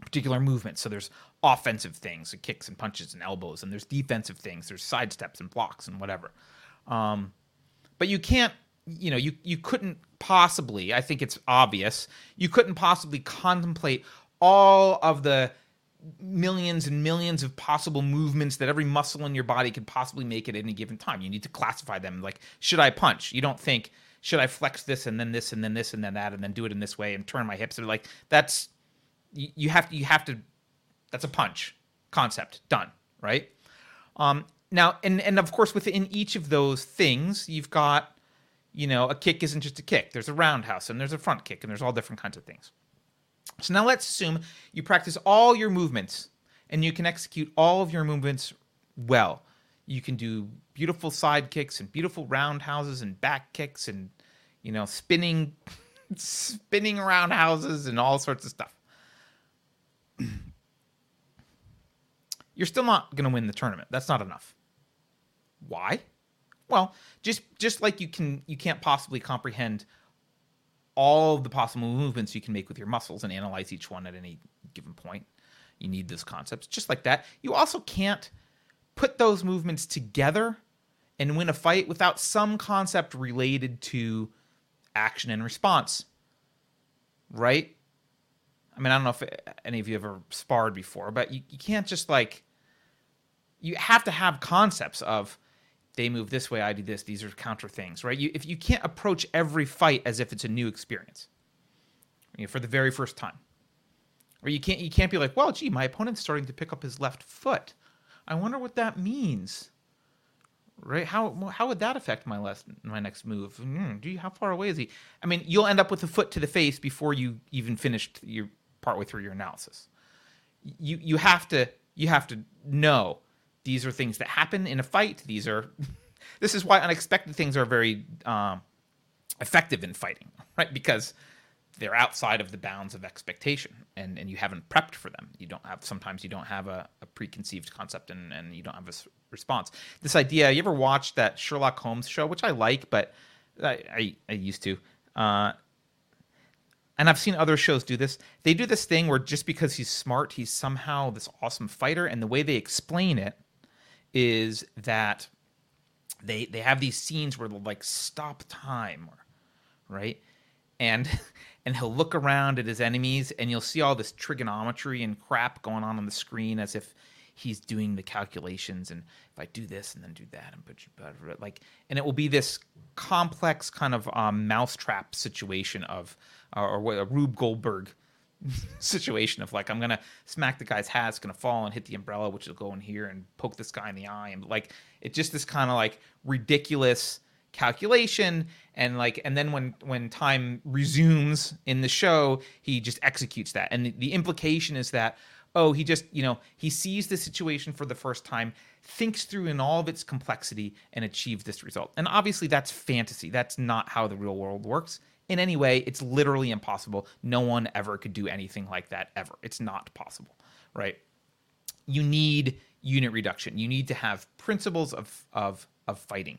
particular movements. So there's offensive things kicks and punches and elbows and there's defensive things. There's side steps and blocks and whatever. Um but you can't you know, you you couldn't possibly. I think it's obvious. You couldn't possibly contemplate all of the millions and millions of possible movements that every muscle in your body could possibly make at any given time. You need to classify them. Like, should I punch? You don't think should I flex this and then this and then this and then that and then do it in this way and turn my hips? Or like that's you, you have to you have to that's a punch concept done right. Um, now and and of course within each of those things you've got you know, a kick isn't just a kick. There's a roundhouse and there's a front kick and there's all different kinds of things. So now let's assume you practice all your movements and you can execute all of your movements well. You can do beautiful side kicks and beautiful roundhouses and back kicks and you know, spinning spinning around houses and all sorts of stuff. You're still not going to win the tournament. That's not enough. Why? Well, just just like you can you can't possibly comprehend all the possible movements you can make with your muscles and analyze each one at any given point. You need those concepts. Just like that, you also can't put those movements together and win a fight without some concept related to action and response. Right? I mean, I don't know if any of you ever sparred before, but you, you can't just like you have to have concepts of they move this way, I do this. These are counter things, right? You, if you can't approach every fight as if it's a new experience, you know, for the very first time, or you can't you can't be like, well, gee, my opponent's starting to pick up his left foot. I wonder what that means, right? How how would that affect my last my next move? Mm, gee, how far away is he? I mean, you'll end up with a foot to the face before you even finished your partway through your analysis. You you have to you have to know these are things that happen in a fight. These are this is why unexpected things are very um, effective in fighting, right? Because they're outside of the bounds of expectation and, and you haven't prepped for them. You don't have sometimes you don't have a, a preconceived concept and, and you don't have a response. This idea, you ever watched that Sherlock Holmes show, which I like, but I, I, I used to. Uh, and I've seen other shows do this. They do this thing where just because he's smart, he's somehow this awesome fighter, and the way they explain it is that they they have these scenes where they'll like stop time, right? And and he'll look around at his enemies and you'll see all this trigonometry and crap going on on the screen as if he's doing the calculations and if I do this and then do that and put you like and it will be this complex kind of um, mousetrap situation of uh, or what Rube Goldberg situation of like I'm gonna smack the guy's hat, it's gonna fall and hit the umbrella, which will go in here and poke this guy in the eye, and like it's just this kind of like ridiculous calculation. And like and then when when time resumes in the show he just executes that. And the, the implication is that oh he just you know he sees the situation for the first time thinks through in all of its complexity and achieves this result. And obviously that's fantasy. That's not how the real world works in any way. It's literally impossible. No one ever could do anything like that ever. It's not possible, right? You need unit reduction. You need to have principles of of of fighting.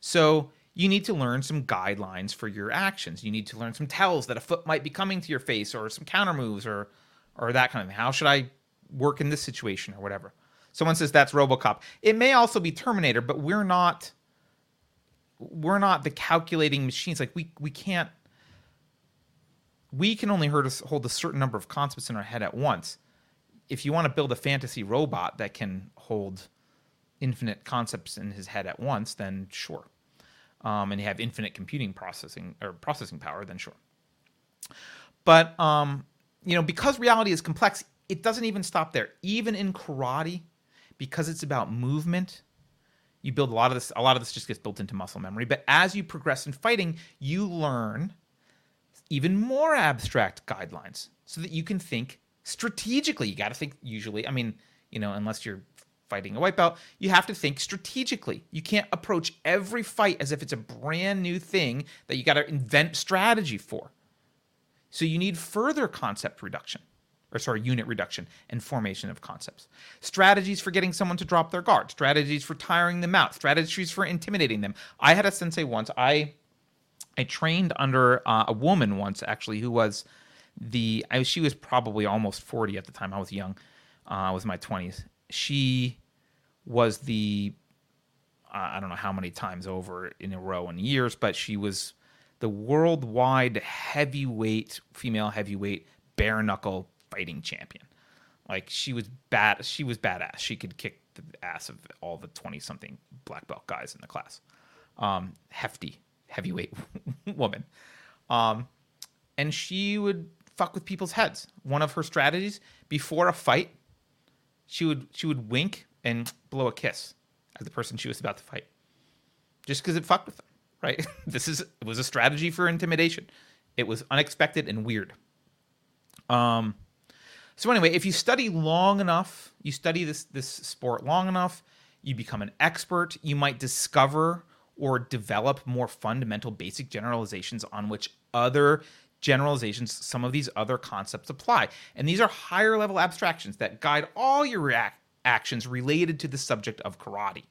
So you need to learn some guidelines for your actions. You need to learn some tells that a foot might be coming to your face or some counter moves or or that kind of thing. How should I work in this situation or whatever? Someone says that's RoboCop. It may also be Terminator, but we're not we're not the calculating machines. Like we we can't we can only hold a certain number of concepts in our head at once. If you want to build a fantasy robot that can hold infinite concepts in his head at once, then sure. Um, and you have infinite computing processing or processing power, then sure. But um, you know, because reality is complex, it doesn't even stop there. Even in karate, because it's about movement, you build a lot of this. A lot of this just gets built into muscle memory. But as you progress in fighting, you learn even more abstract guidelines so that you can think strategically. You got to think usually, I mean, you know, unless you're fighting a white belt, you have to think strategically. You can't approach every fight as if it's a brand new thing that you got to invent strategy for. So you need further concept reduction, or sorry, unit reduction and formation of concepts. Strategies for getting someone to drop their guard, strategies for tiring them out, strategies for intimidating them. I had a sensei once, I I trained under uh, a woman once actually who was the I, she was probably almost 40 at the time. I was young. Uh, was my 20s. She was the uh, I don't know how many times over in a row in years, but she was the worldwide heavyweight female heavyweight bare knuckle fighting champion. Like she was bad. She was badass. She could kick the ass of all the twenty something black belt guys in the class. Um, hefty heavyweight woman. Um, and she would fuck with people's heads. One of her strategies before a fight, she would she would wink and blow a kiss at the person she was about to fight, just because it fucked with them. Right? this is it was a strategy for intimidation. It was unexpected and weird. Um. So anyway, if you study long enough, you study this this sport long enough, you become an expert. You might discover or develop more fundamental basic generalizations on which other generalizations, some of these other concepts apply. And these are higher level abstractions that guide all your react- actions related to the subject of karate.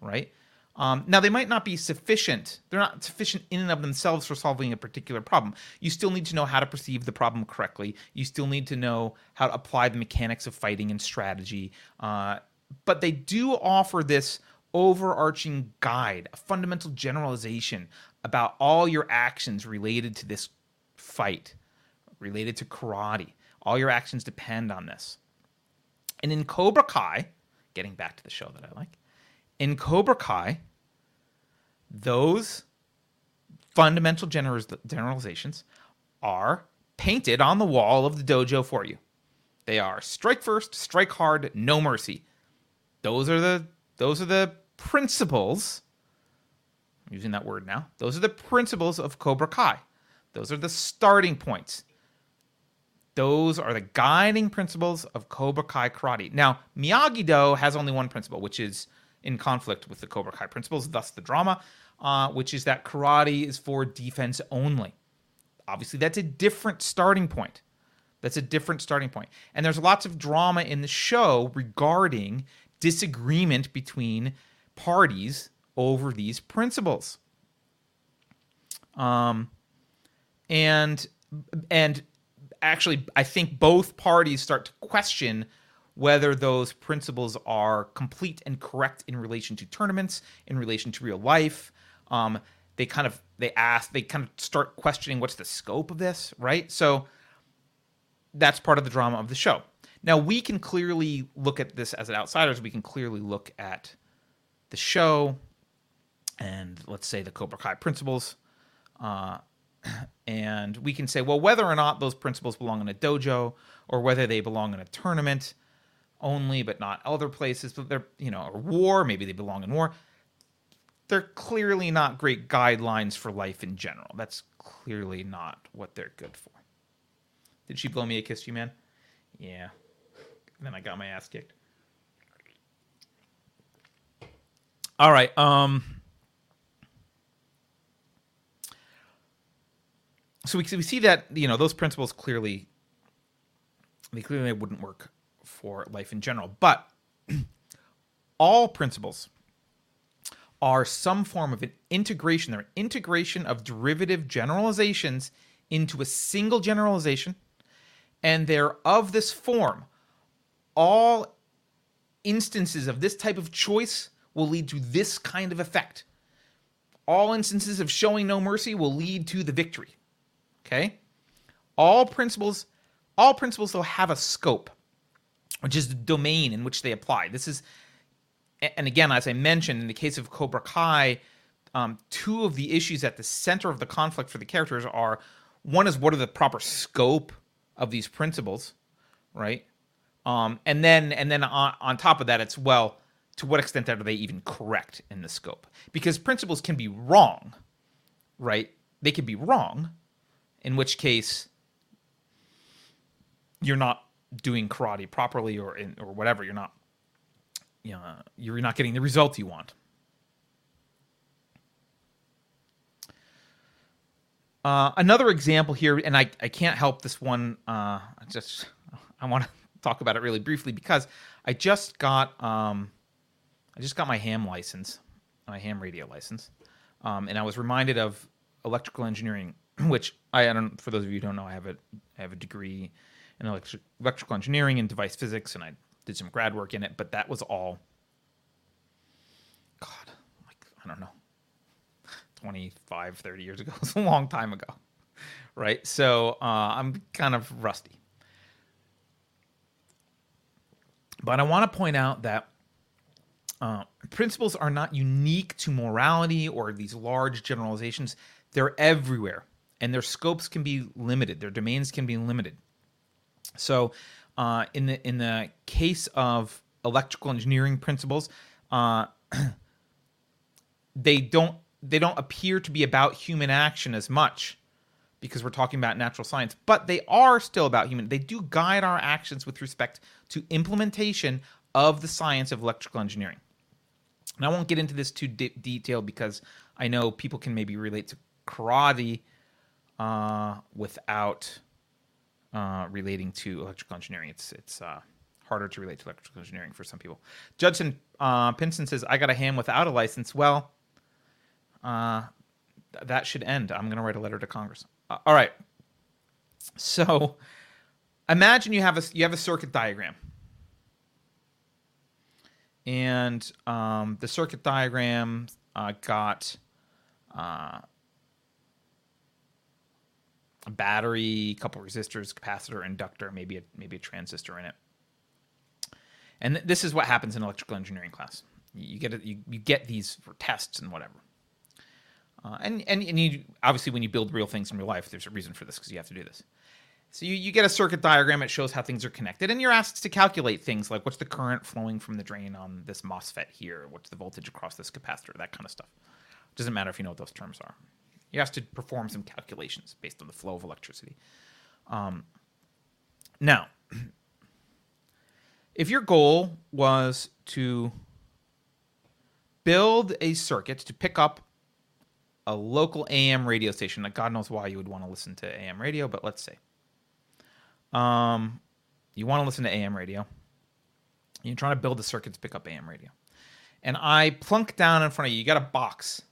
Right? Um, now, they might not be sufficient. They're not sufficient in and of themselves for solving a particular problem. You still need to know how to perceive the problem correctly. You still need to know how to apply the mechanics of fighting and strategy. Uh, but they do offer this overarching guide, a fundamental generalization about all your actions related to this fight, related to karate. All your actions depend on this. And in Cobra Kai, getting back to the show that I like, in Cobra Kai, those fundamental generalizations are painted on the wall of the dojo for you. They are strike first, strike hard, no mercy. Those are the those are the principles. I'm using that word now. Those are the principles of Cobra Kai. Those are the starting points. Those are the guiding principles of Cobra Kai karate. Now, Miyagi Do has only one principle, which is in conflict with the Cobra Kai principles, thus the drama, uh, which is that karate is for defense only. Obviously, that's a different starting point. That's a different starting point. And there's lots of drama in the show regarding disagreement between parties over these principles. Um, and and actually, I think both parties start to question whether those principles are complete and correct in relation to tournaments, in relation to real life. Um, they kind of they ask, they kind of start questioning what's the scope of this, right? So that's part of the drama of the show. Now we can clearly look at this as an outsiders. We can clearly look at the show and let's say the Cobra Kai principles, uh, and we can say, well, whether or not those principles belong in a dojo or whether they belong in a tournament only, but not other places, but they're you know, or war, maybe they belong in war. They're clearly not great guidelines for life in general. That's clearly not what they're good for. Did she blow me a kiss, you man? Yeah. And then I got my ass kicked. All right. Um. So we we see that you know those principles clearly they clearly wouldn't work for life in general, but all principles are some form of an integration. They're an integration of derivative generalizations into a single generalization, and they're of this form. All instances of this type of choice will lead to this kind of effect. All instances of showing no mercy will lead to the victory. Okay? All principles all principles though have a scope, which is the domain in which they apply. This is and again, as I mentioned, in the case of Cobra Kai, um, two of the issues at the center of the conflict for the characters are one is what are the proper scope of these principles, right? Um, and then and then on, on top of that, it's well, to what extent are they even correct in the scope? Because principles can be wrong, right? They can be wrong, in which case you're not doing karate properly or in, or whatever. You're not, you know, you're not getting the result you want. Uh, another example here, and I, I can't help this one. Uh, just I want to talk about it really briefly because I just got um, I just got my ham license, my ham radio license, um, and I was reminded of electrical engineering, which I, I don't. For those of you who don't know, I have a I have a degree in electric, electrical engineering and device physics, and I did some grad work in it. But that was all God, like I don't know, 25, 30 years ago. It's a long time ago, right? So uh, I'm kind of rusty. But I want to point out that uh, principles are not unique to morality or these large generalizations. They're everywhere, and their scopes can be limited. Their domains can be limited. So, uh, in the in the case of electrical engineering principles, uh, they don't they don't appear to be about human action as much because we're talking about natural science, but they are still about human. They do guide our actions with respect to implementation of the science of electrical engineering. And I won't get into this too de- detail because I know people can maybe relate to karate uh, without uh, relating to electrical engineering. It's it's uh, harder to relate to electrical engineering for some people. Judson uh, Pinson says, "I got a ham without a license." Well, uh, th- that should end. I'm going to write a letter to Congress. Uh, all right. So, imagine you have a you have a circuit diagram, and um, the circuit diagram uh, got uh, a battery, a couple resistors, capacitor, inductor, maybe a maybe a transistor in it. And th- this is what happens in electrical engineering class. You get it, you, you get these for tests and whatever. Uh, and, and and you obviously when you build real things in real life, there's a reason for this because you have to do this. So you, you get a circuit diagram, it shows how things are connected, and you're asked to calculate things like what's the current flowing from the drain on this MOSFET here, what's the voltage across this capacitor, that kind of stuff. Doesn't matter if you know what those terms are. You're asked to perform some calculations based on the flow of electricity. Um, now, if your goal was to build a circuit to pick up a local AM radio station, like God knows why you would want to listen to AM radio, but let's say um, you want to listen to AM radio. You're trying to build a circuit to pick up AM radio. And I plunk down in front of you, you got a box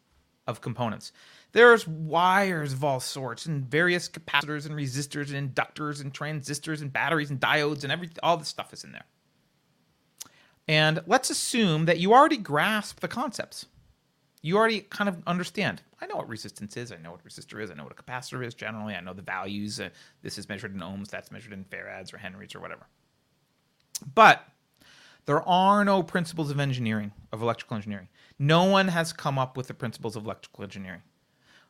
of components. There's wires of all sorts and various capacitors and resistors and inductors and transistors and batteries and diodes and everything. All this stuff is in there. And let's assume that you already grasp the concepts. You already kind of understand. I know what resistance is. I know what resistor is. I know what a capacitor is generally. I know the values. Uh, this is measured in ohms. That's measured in farads or henrys or whatever. But there are no principles of engineering, of electrical engineering. No one has come up with the principles of electrical engineering.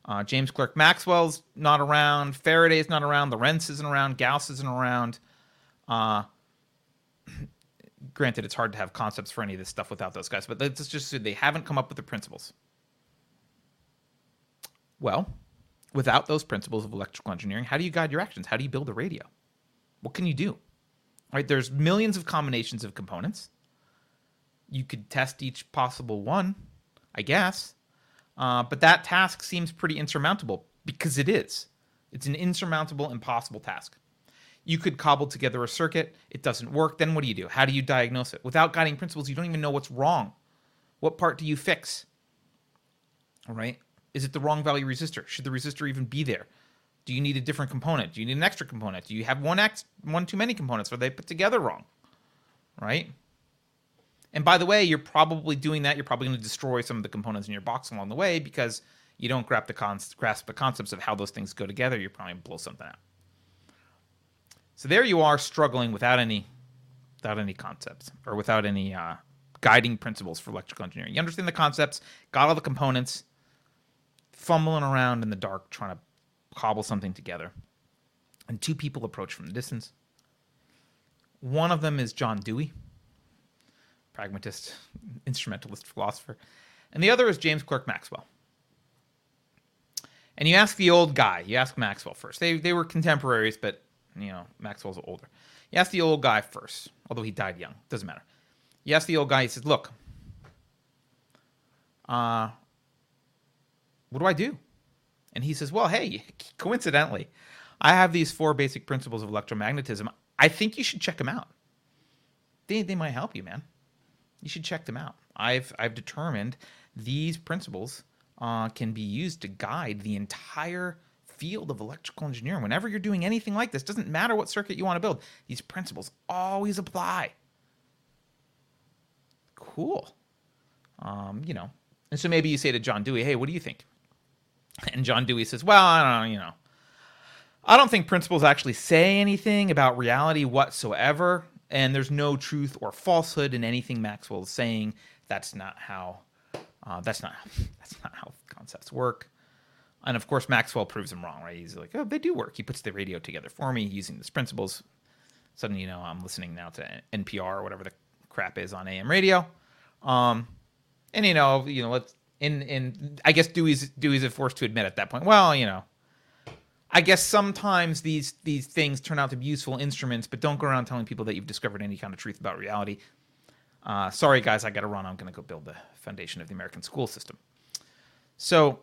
Uh, James Clerk Maxwell's not around. Faraday's not around. Lorentz isn't around. Gauss isn't around. Uh, granted, it's hard to have concepts for any of this stuff without those guys, but let's just say they haven't come up with the principles. Well, without those principles of electrical engineering, how do you guide your actions? How do you build a radio? What can you do? Right? There's millions of combinations of components. You could test each possible one, I guess. Uh, but that task seems pretty insurmountable because it is. It's an insurmountable, impossible task. You could cobble together a circuit, it doesn't work. Then what do you do? How do you diagnose it? Without guiding principles, you don't even know what's wrong. What part do you fix? All right. Is it the wrong value resistor? Should the resistor even be there? Do you need a different component? Do you need an extra component? Do you have one X, one too many components? Are they put together wrong? Right? And by the way, you're probably doing that. You're probably going to destroy some of the components in your box along the way because you don't grasp the, grasp the concepts of how those things go together. You're probably blow something out. So there you are, struggling without any, without any concepts or without any uh, guiding principles for electrical engineering. You understand the concepts, got all the components, fumbling around in the dark trying to cobble something together. And two people approach from the distance. One of them is John Dewey, pragmatist, instrumentalist philosopher, and the other is James Clerk Maxwell. And you ask the old guy, you ask Maxwell first. They, they were contemporaries, but you know, Maxwell's older. You ask the old guy first, although he died young. Doesn't matter. You ask the old guy, he says, Look, uh, what do I do? And he says, Well, hey, coincidentally, I have these four basic principles of electromagnetism. I think you should check them out. They, they might help you, man. You should check them out. I've, I've determined these principles uh, can be used to guide the entire field of electrical engineering. Whenever you're doing anything like this, doesn't matter what circuit you want to build, these principles always apply. Cool. Um, you know, and so maybe you say to John Dewey, "Hey, what do you think?" And John Dewey says, "Well, I don't know, you know, I don't think principles actually say anything about reality whatsoever, and there's no truth or falsehood in anything Maxwell is saying. That's not how. Uh, that's not. That's not how concepts work." And of course, Maxwell proves him wrong, right? He's like, "Oh, they do work." He puts the radio together for me using these principles. Suddenly, you know, I'm listening now to NPR or whatever the crap is on AM radio. Um, and you know, you know, let's in in I guess Dewey's Dewey's forced to admit at that point. Well, you know, I guess sometimes these these things turn out to be useful instruments, but don't go around telling people that you've discovered any kind of truth about reality. Uh, sorry, guys, I got to run. I'm going to go build the foundation of the American school system. So,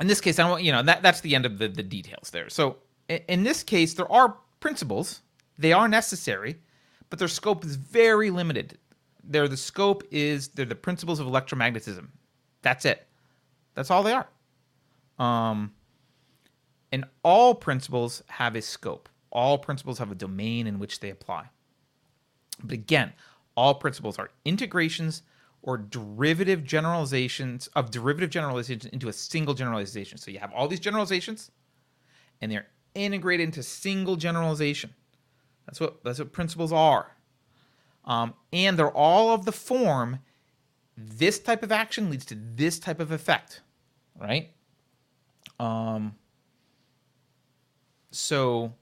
in this case, I want you know that that's the end of the the details there. So, in, this case, there are principles. They are necessary, but their scope is very limited. They're the scope is they're the principles of electromagnetism. That's it. That's all they are. Um, and all principles have a scope. All principles have a domain in which they apply. But again, all principles are integrations or derivative generalizations of derivative generalizations into a single generalization. So you have all these generalizations and they're integrated into single generalization. That's what that's what principles are. Um, and they're all of the form this type of action leads to this type of effect, right? Um, so,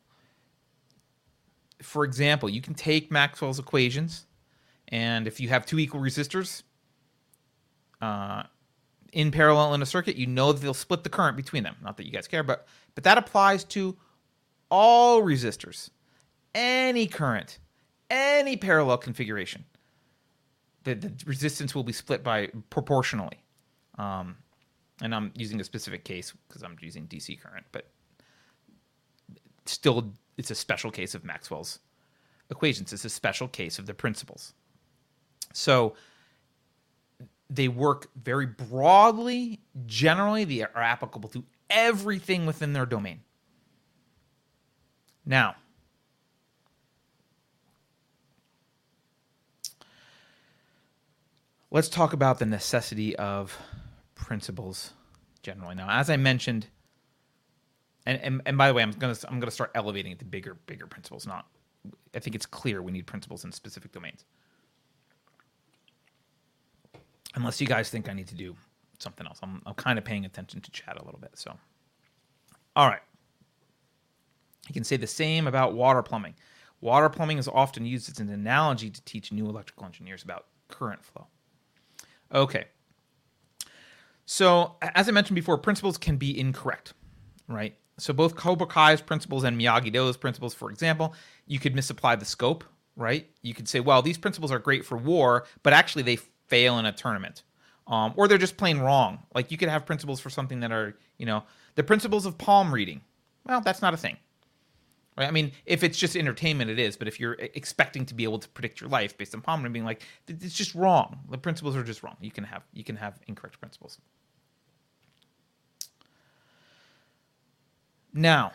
for example, you can take Maxwell's equations, and if you have two equal resistors uh, in parallel in a circuit, you know that they'll split the current between them. Not that you guys care, but but that applies to all resistors, any current, any parallel configuration the, the resistance will be split by proportionally. Um, and I'm using a specific case because I'm using DC current, but still, it's a special case of Maxwell's equations. It's a special case of the principles. So they work very broadly. Generally, they are applicable to everything within their domain. Now, let's talk about the necessity of principles generally. Now, as I mentioned, and, and, and by the way, I'm gonna I'm gonna start elevating it to bigger bigger principles. Not, I think it's clear we need principles in specific domains. Unless you guys think I need to do something else, I'm I'm kind of paying attention to chat a little bit. So, all right, you can say the same about water plumbing. Water plumbing is often used as an analogy to teach new electrical engineers about current flow. Okay. So, as I mentioned before, principles can be incorrect, right? So, both Cobra Kai's principles and Miyagi Do's principles, for example, you could misapply the scope, right? You could say, well, these principles are great for war, but actually they fail in a tournament. Um, or they're just plain wrong. Like you could have principles for something that are, you know, the principles of palm reading. Well, that's not a thing. Right? I mean, if it's just entertainment, it is. But if you're expecting to be able to predict your life based on palm reading, being like, it's just wrong. The principles are just wrong. You can have you can have incorrect principles. Now,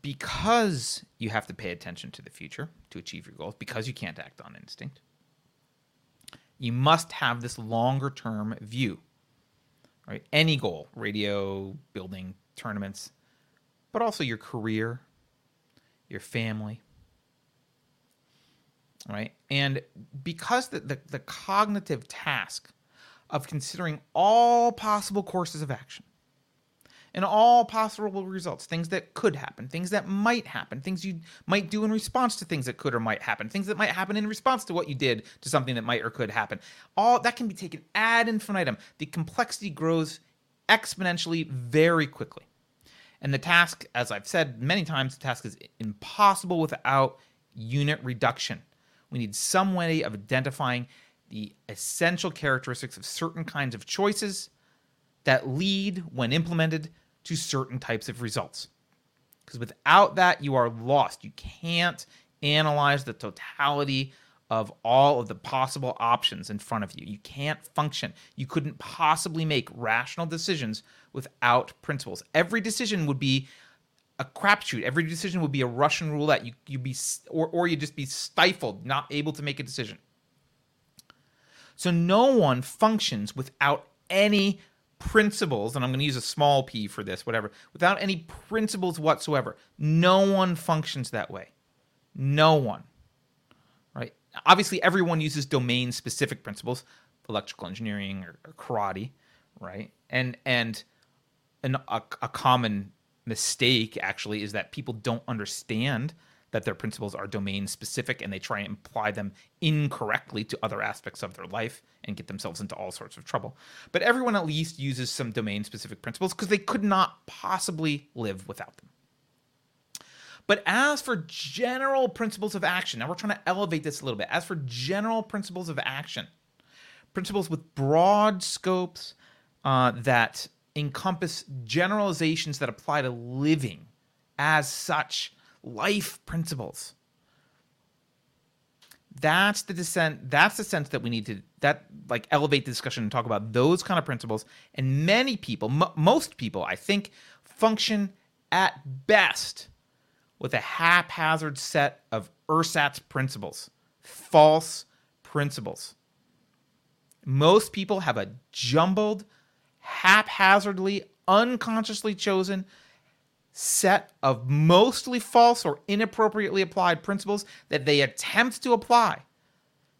because you have to pay attention to the future to achieve your goals, because you can't act on instinct, you must have this longer term view. Right? Any goal, radio, building, tournaments, but also your career, your family, right? And because the, the, the, cognitive task of considering all possible courses of action and all possible results, things that could happen, things that might happen, things you might do in response to things that could or might happen, things that might happen in response to what you did to something that might or could happen. All that can be taken ad infinitum. The complexity grows exponentially very quickly. And the task, as I've said many times, the task is impossible without unit reduction. We need some way of identifying the essential characteristics of certain kinds of choices that lead, when implemented, to certain types of results. Because without that, you are lost. You can't analyze the totality of all of the possible options in front of you. You can't function. You couldn't possibly make rational decisions without principles. Every decision would be a crapshoot. Every decision would be a Russian roulette. You you be or or you just be stifled, not able to make a decision. So no one functions without any principles, and I'm going to use a small p for this, whatever, without any principles whatsoever. No one functions that way. No one. Right? Obviously, everyone uses domain specific principles, electrical engineering or, or karate, right? And and an, a, a common mistake actually is that people don't understand that their principles are domain specific and they try and apply them incorrectly to other aspects of their life and get themselves into all sorts of trouble. But everyone at least uses some domain specific principles because they could not possibly live without them. But as for general principles of action, now we're trying to elevate this a little bit. As for general principles of action, principles with broad scopes uh, that encompass generalizations that apply to living as such life principles. That's the descent that's the sense that we need to that like elevate the discussion and talk about those kind of principles. And many people m- most people i think function at best with a haphazard set of ersatz principles false principles. Most people have a jumbled haphazardly unconsciously chosen set of mostly false or inappropriately applied principles that they attempt to apply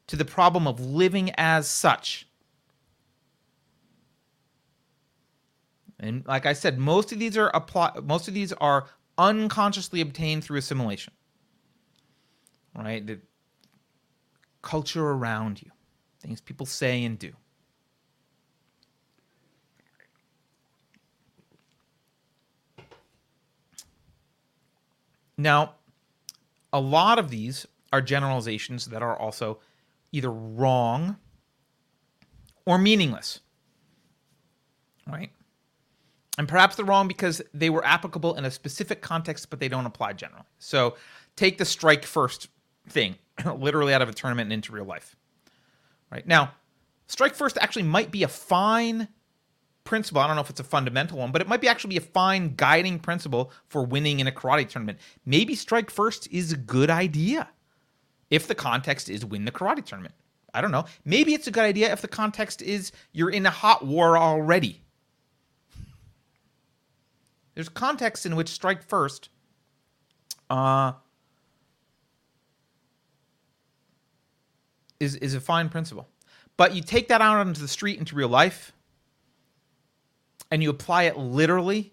to the problem of living as such. And like I said, most of these are apply most of these are unconsciously obtained through assimilation. Right? The culture around you, things people say and do. Now, a lot of these are generalizations that are also either wrong or meaningless. Right? And perhaps they're wrong because they were applicable in a specific context, but they don't apply generally. So take the strike first thing, literally out of a tournament and into real life. Right? Now, strike first actually might be a fine principle. I don't know if it's a fundamental one, but it might be actually be a fine guiding principle for winning in a karate tournament. Maybe strike first is a good idea if the context is win the karate tournament. I don't know. Maybe it's a good idea if the context is you're in a hot war already. There's context in which strike first uh, is is a fine principle. But you take that out onto the street, into real life, and you apply it literally,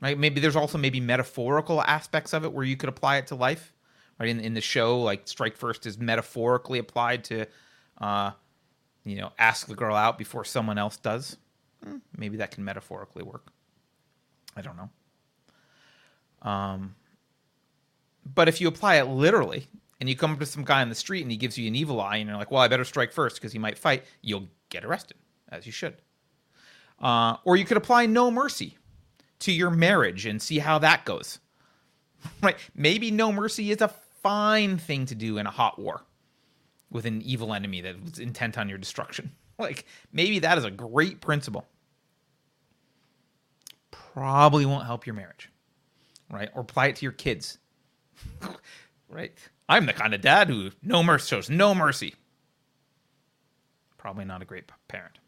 right? Maybe there's also maybe metaphorical aspects of it where you could apply it to life, right? In, in the show, like strike first is metaphorically applied to, uh, you know, ask the girl out before someone else does. Hmm, maybe that can metaphorically work. I don't know. Um, but if you apply it literally, and you come up to some guy on the street and he gives you an evil eye, and you're like, "Well, I better strike first because he might fight," you'll get arrested, as you should. Uh, or you could apply no mercy to your marriage and see how that goes. right? Maybe no mercy is a fine thing to do in a hot war with an evil enemy that's intent on your destruction. like maybe that is a great principle. Probably won't help your marriage, right? Or apply it to your kids, right? I'm the kind of dad who no mercy shows no mercy. Probably not a great parent.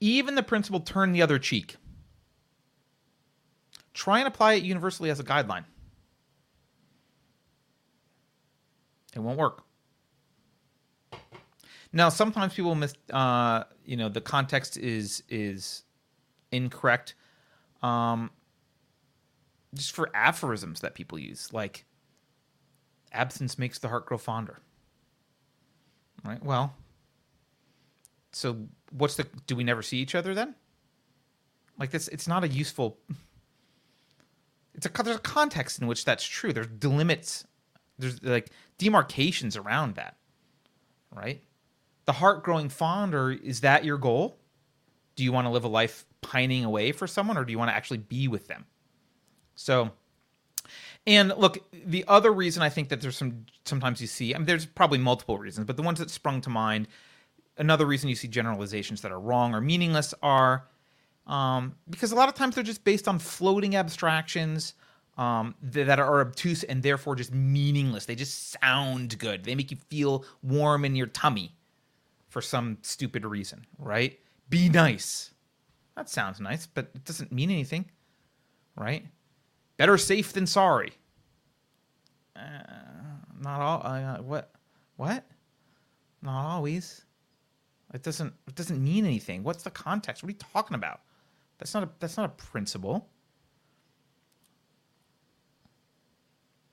Even the principle turn the other cheek. Try and apply it universally as a guideline. It won't work. Now, sometimes people miss. Uh, you know, the context is is incorrect. Um, just for aphorisms that people use, like "absence makes the heart grow fonder." Right. Well, so what's the do we never see each other then? Like this it's not a useful it's a there's a context in which that's true. There's delimits there's like demarcations around that. Right? The heart growing fonder is that your goal? Do you want to live a life pining away for someone or do you want to actually be with them? So and look, the other reason I think that there's some sometimes you see, I mean, there's probably multiple reasons, but the ones that sprung to mind another reason you see generalizations that are wrong or meaningless are um, because a lot of times they're just based on floating abstractions um, th- that are obtuse and therefore just meaningless. They just sound good. They make you feel warm in your tummy for some stupid reason, right? Be nice. That sounds nice, but it doesn't mean anything, right? Better safe than sorry. Uh, not all. Uh, what? What? Not always. It doesn't. It doesn't mean anything. What's the context? What are you talking about? That's not a. That's not a principle.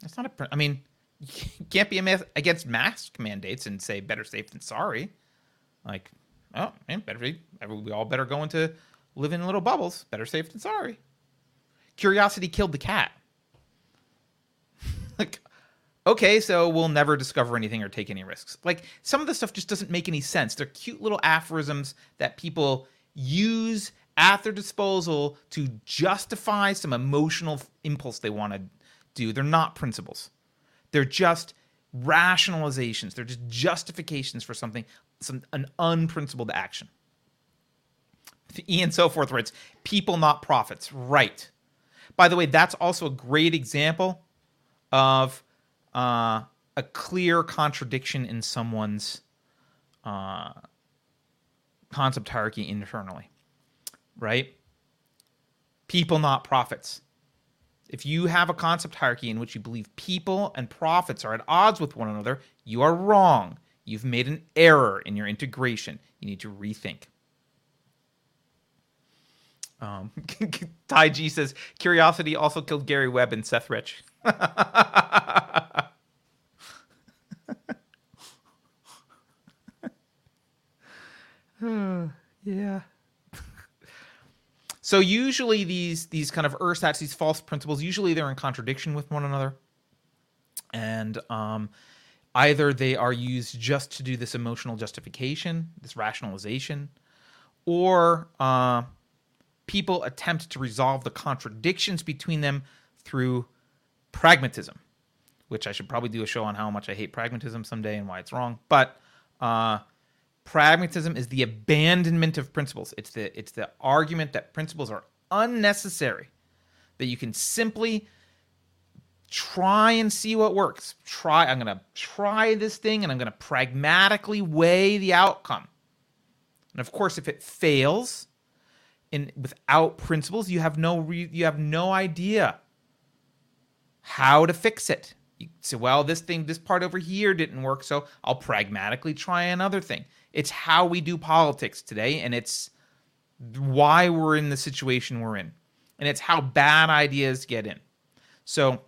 That's not a. I mean, you can't be against mask mandates and say better safe than sorry. Like, oh man, better be. We all better go into live in little bubbles. Better safe than sorry. Curiosity killed the cat. Okay, so we'll never discover anything or take any risks. Like, some of the stuff just doesn't make any sense. They're cute little aphorisms that people use at their disposal to justify some emotional impulse they want to do. They're not principles. They're just rationalizations. They're just justifications for something, some an unprincipled action. Ian Soforth writes, "People, not profits." Right. By the way, that's also a great example of uh, a clear contradiction in someone's uh, concept hierarchy internally. Right. People, not profits. If you have a concept hierarchy in which you believe people and profits are at odds with one another, you are wrong. You've made an error in your integration. You need to rethink. Um, Tai G says curiosity also killed Gary Webb and Seth Rich. yeah. So usually these these kind of ersatz, these false principles, usually they're in contradiction with one another, and um, either they are used just to do this emotional justification, this rationalization, or uh, people attempt to resolve the contradictions between them through pragmatism, which I should probably do a show on how much I hate pragmatism someday and why it's wrong. But uh, pragmatism is the abandonment of principles. It's the it's the argument that principles are unnecessary, that you can simply try and see what works. Try I'm going to try this thing and I'm going to pragmatically weigh the outcome. And of course if it fails in without principles, you have no re, you have no idea how to fix it. You say, well, this thing, this part over here didn't work, so I'll pragmatically try another thing. It's how we do politics today, and it's why we're in the situation we're in. And it's how bad ideas get in. So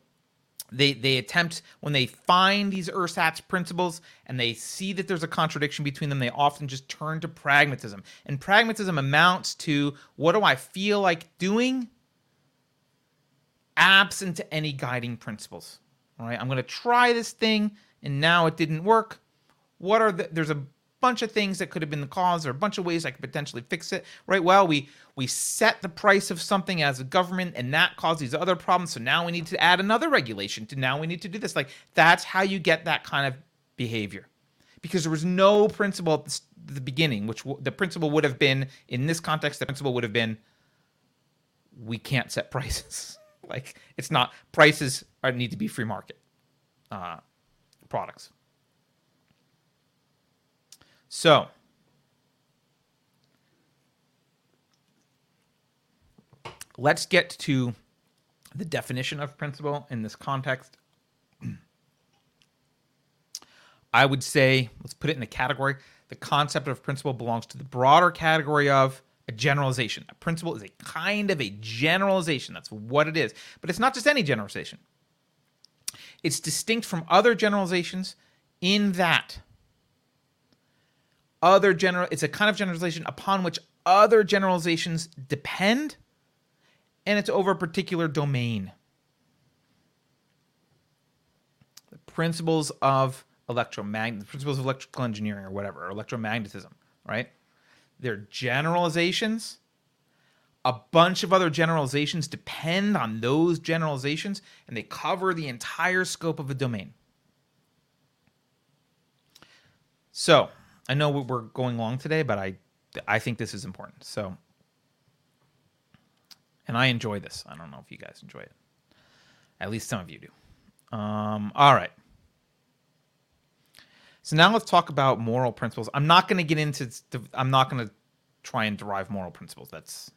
they they attempt when they find these ersatz principles and they see that there's a contradiction between them they often just turn to pragmatism and pragmatism amounts to what do i feel like doing absent any guiding principles all right i'm going to try this thing and now it didn't work what are the there's a bunch of things that could have been the cause or a bunch of ways I could potentially fix it, right? Well, we we set the price of something as a government and that caused these other problems. So now we need to add another regulation to now we need to do this. Like that's how you get that kind of behavior. Because there was no principle at the, beginning, which w- the principle would have been in this context, the principle would have been we can't set prices. like it's not prices are need to be free market uh, products. So, let's get to the definition of principle in this context. I would say, let's put it in a category. The concept of principle belongs to the broader category of a generalization. A principle is a kind of a generalization. That's what it is. But it's not just any generalization, it's distinct from other generalizations in that other general it's a kind of generalization upon which other generalizations depend and it's over a particular domain. The principles of electromagnet principles of electrical engineering or whatever or electromagnetism right? They're generalizations. A bunch of other generalizations depend on those generalizations and they cover the entire scope of a domain. So I know we're going long today, but I I think this is important. So, and I enjoy this. I don't know if you guys enjoy it. At least some of you do. Um, all right. So now let's talk about moral principles. I'm not going to get into. I'm not going to try and derive moral principles. That's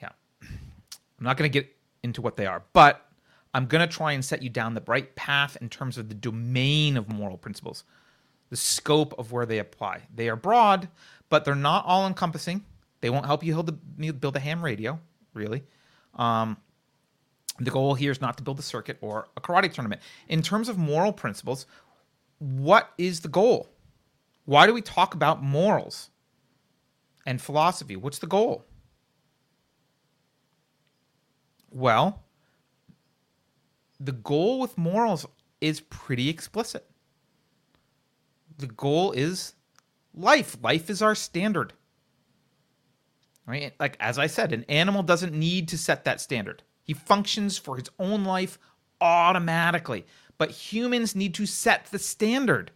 yeah. I'm not going to get into what they are, but I'm going to try and set you down the right path in terms of the domain of moral principles, the scope of where they apply. They are broad, but they're not all encompassing. They won't help you build a, ham radio, really. Um, the goal here is not to build a circuit or a karate tournament. In terms of moral principles, what is the goal? Why do we talk about morals and philosophy? What's the goal? Well, the goal with morals is pretty explicit. The goal is life. Life is our standard. Right? Like as I said, an animal doesn't need to set that standard. He functions for his own life automatically. But humans need to set the standard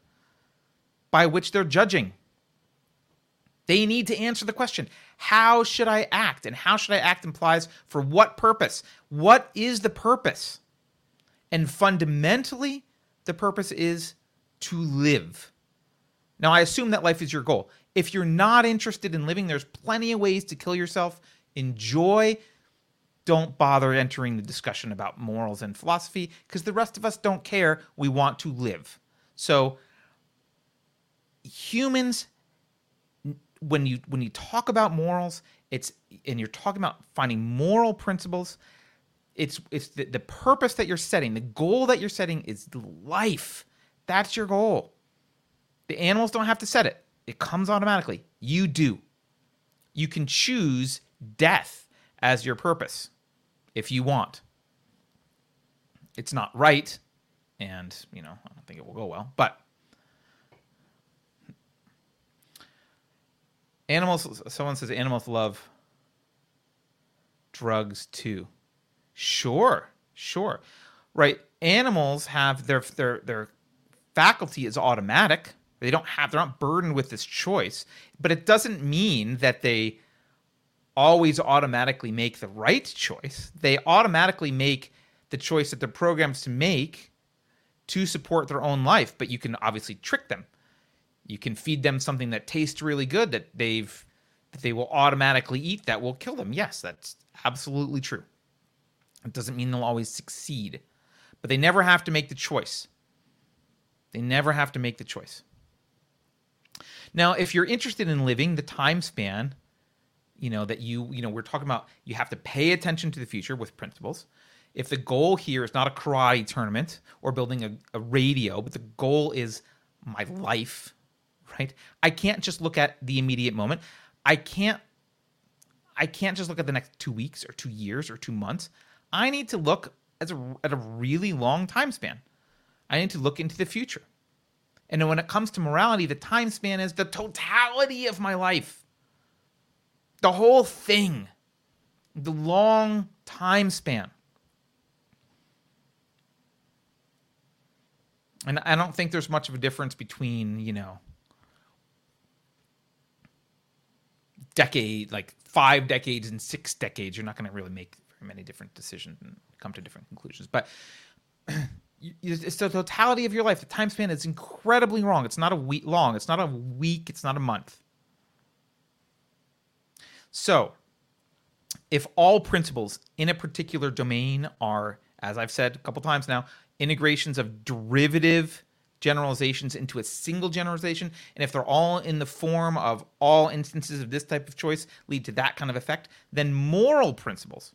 by which they're judging. They need to answer the question how should I act? And how should I act implies for what purpose? What is the purpose? And fundamentally, the purpose is to live. Now, I assume that life is your goal. If you're not interested in living, there's plenty of ways to kill yourself. Enjoy. Don't bother entering the discussion about morals and philosophy because the rest of us don't care. We want to live. So, humans when you when you talk about morals, it's and you're talking about finding moral principles, it's it's the, the purpose that you're setting, the goal that you're setting is life. That's your goal. The animals don't have to set it. It comes automatically. You do. You can choose death as your purpose if you want. It's not right, and you know, I don't think it will go well, but Animals. Someone says animals love drugs too. Sure, sure, right. Animals have their their their faculty is automatic. They don't have. They're not burdened with this choice. But it doesn't mean that they always automatically make the right choice. They automatically make the choice that they're programmed to make to support their own life. But you can obviously trick them you can feed them something that tastes really good that they've that they will automatically eat that will kill them. Yes, that's absolutely true. It doesn't mean they'll always succeed, but they never have to make the choice. They never have to make the choice. Now, if you're interested in living the time span, you know that you you know we're talking about you have to pay attention to the future with principles. If the goal here is not a karate tournament or building a, a radio, but the goal is my life, right? I can't just look at the immediate moment. I can't I can't just look at the next 2 weeks or 2 years or 2 months. I need to look a, at a really long time span. I need to look into the future. And when it comes to morality, the time span is the totality of my life. The whole thing. The long time span. And I don't think there's much of a difference between, you know, decade, like five decades and six decades, you're not going to really make very many different decisions and come to different conclusions. But it's the totality of your life. The time span is incredibly long. It's not a week long. It's not a week. It's not a month. So, if all principles in a particular domain are, as I've said a couple times now, integrations of derivative generalizations into a single generalization. And if they're all in the form of all instances of this type of choice lead to that kind of effect, then moral principles,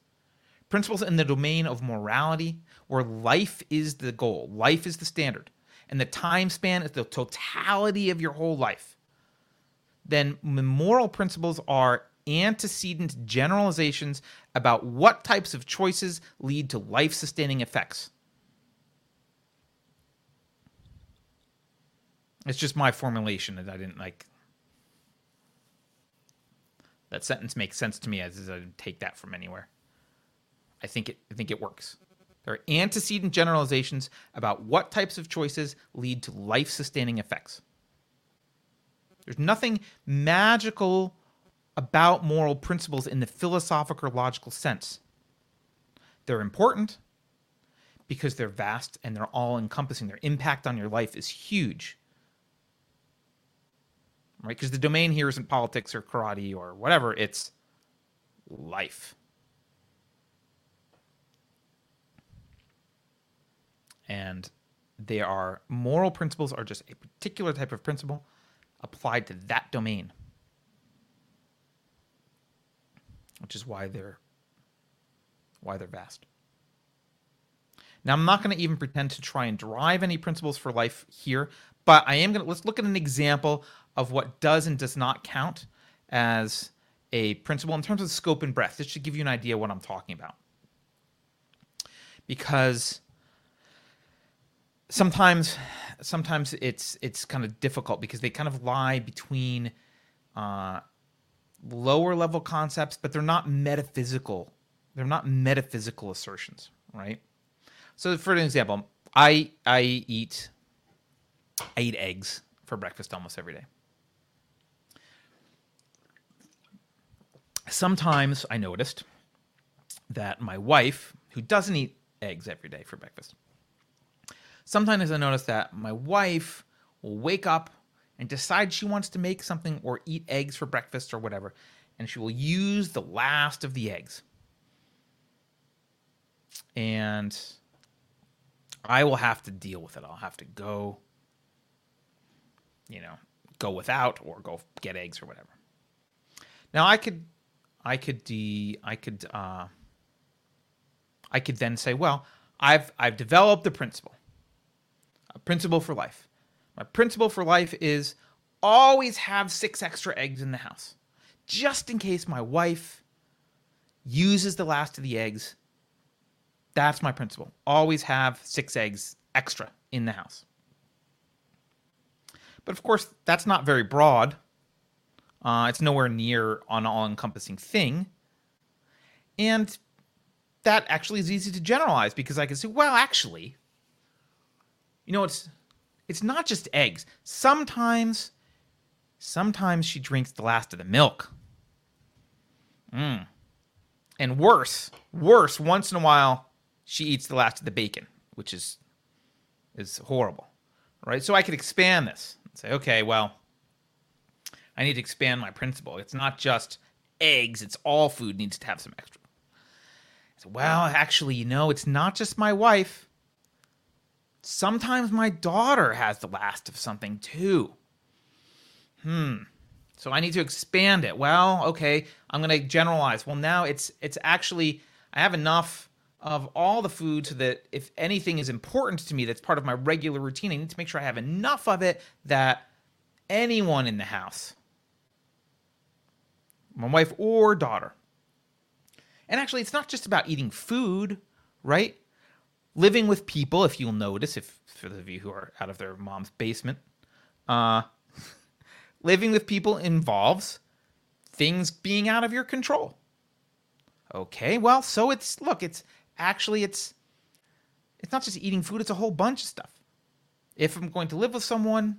principles in the domain of morality, where life is the goal, life is the standard, and the time span is the totality of your whole life, then moral principles are antecedent generalizations about what types of choices lead to life sustaining effects. It's just my formulation that I didn't like. That sentence makes sense to me as I didn't take that from anywhere. I think it I think it works. There are antecedent generalizations about what types of choices lead to life-sustaining effects. There's nothing magical about moral principles in the philosophic or logical sense. They're important, because they're vast and they're all encompassing. Their impact on your life is huge. Right? Because the domain here isn't politics or karate or whatever, it's life. And they are moral principles are just a particular type of principle applied to that domain. Which is why they're why they're vast. Now I'm not going to even pretend to try and derive any principles for life here, but I am going to let's look at an example of what does and does not count as a principle in terms of scope and breadth. This should give you an idea what I'm talking about. Because sometimes sometimes it's it's kind of difficult because they kind of lie between uh, lower level concepts, but they're not metaphysical. They're not metaphysical assertions, right? So, for an example, I I eat I eat eggs for breakfast almost every day. Sometimes I noticed that my wife, who doesn't eat eggs every day for breakfast, sometimes I notice that my wife will wake up and decide she wants to make something or eat eggs for breakfast or whatever, and she will use the last of the eggs. And I will have to deal with it. I'll have to go, you know, go without or go get eggs or whatever. Now I could, I could de, I could, uh, I could then say, well, I've I've developed the principle a principle for life. My principle for life is always have six extra eggs in the house, just in case my wife uses the last of the eggs. That's my principle. Always have six eggs extra in the house. But of course, that's not very broad. Uh, it's nowhere near an all encompassing thing. And that actually is easy to generalize because I can say, well, actually, you know, it's it's not just eggs. Sometimes sometimes she drinks the last of the milk. Mm. And worse, worse, once in a while she eats the last of the bacon, which is is horrible. Right? So I could expand this and say, okay, well, I need to expand my principle. It's not just eggs, it's all food needs to have some extra. So, well, actually, you know, it's not just my wife Sometimes my daughter has the last of something too. Hmm. So I need to expand it. Well, okay, I'm going to generalize. Well, now it's it's actually I have enough of all the food so that if anything is important to me that's part of my regular routine, I need to make sure I have enough of it that anyone in the house, my wife or daughter, and actually, it's not just about eating food, right? Living with people, if you'll notice, if for those of you who are out of their mom's basement, uh, living with people involves things being out of your control. Okay, well, so it's look, it's actually it's it's not just eating food, it's a whole bunch of stuff. If I'm going to live with someone,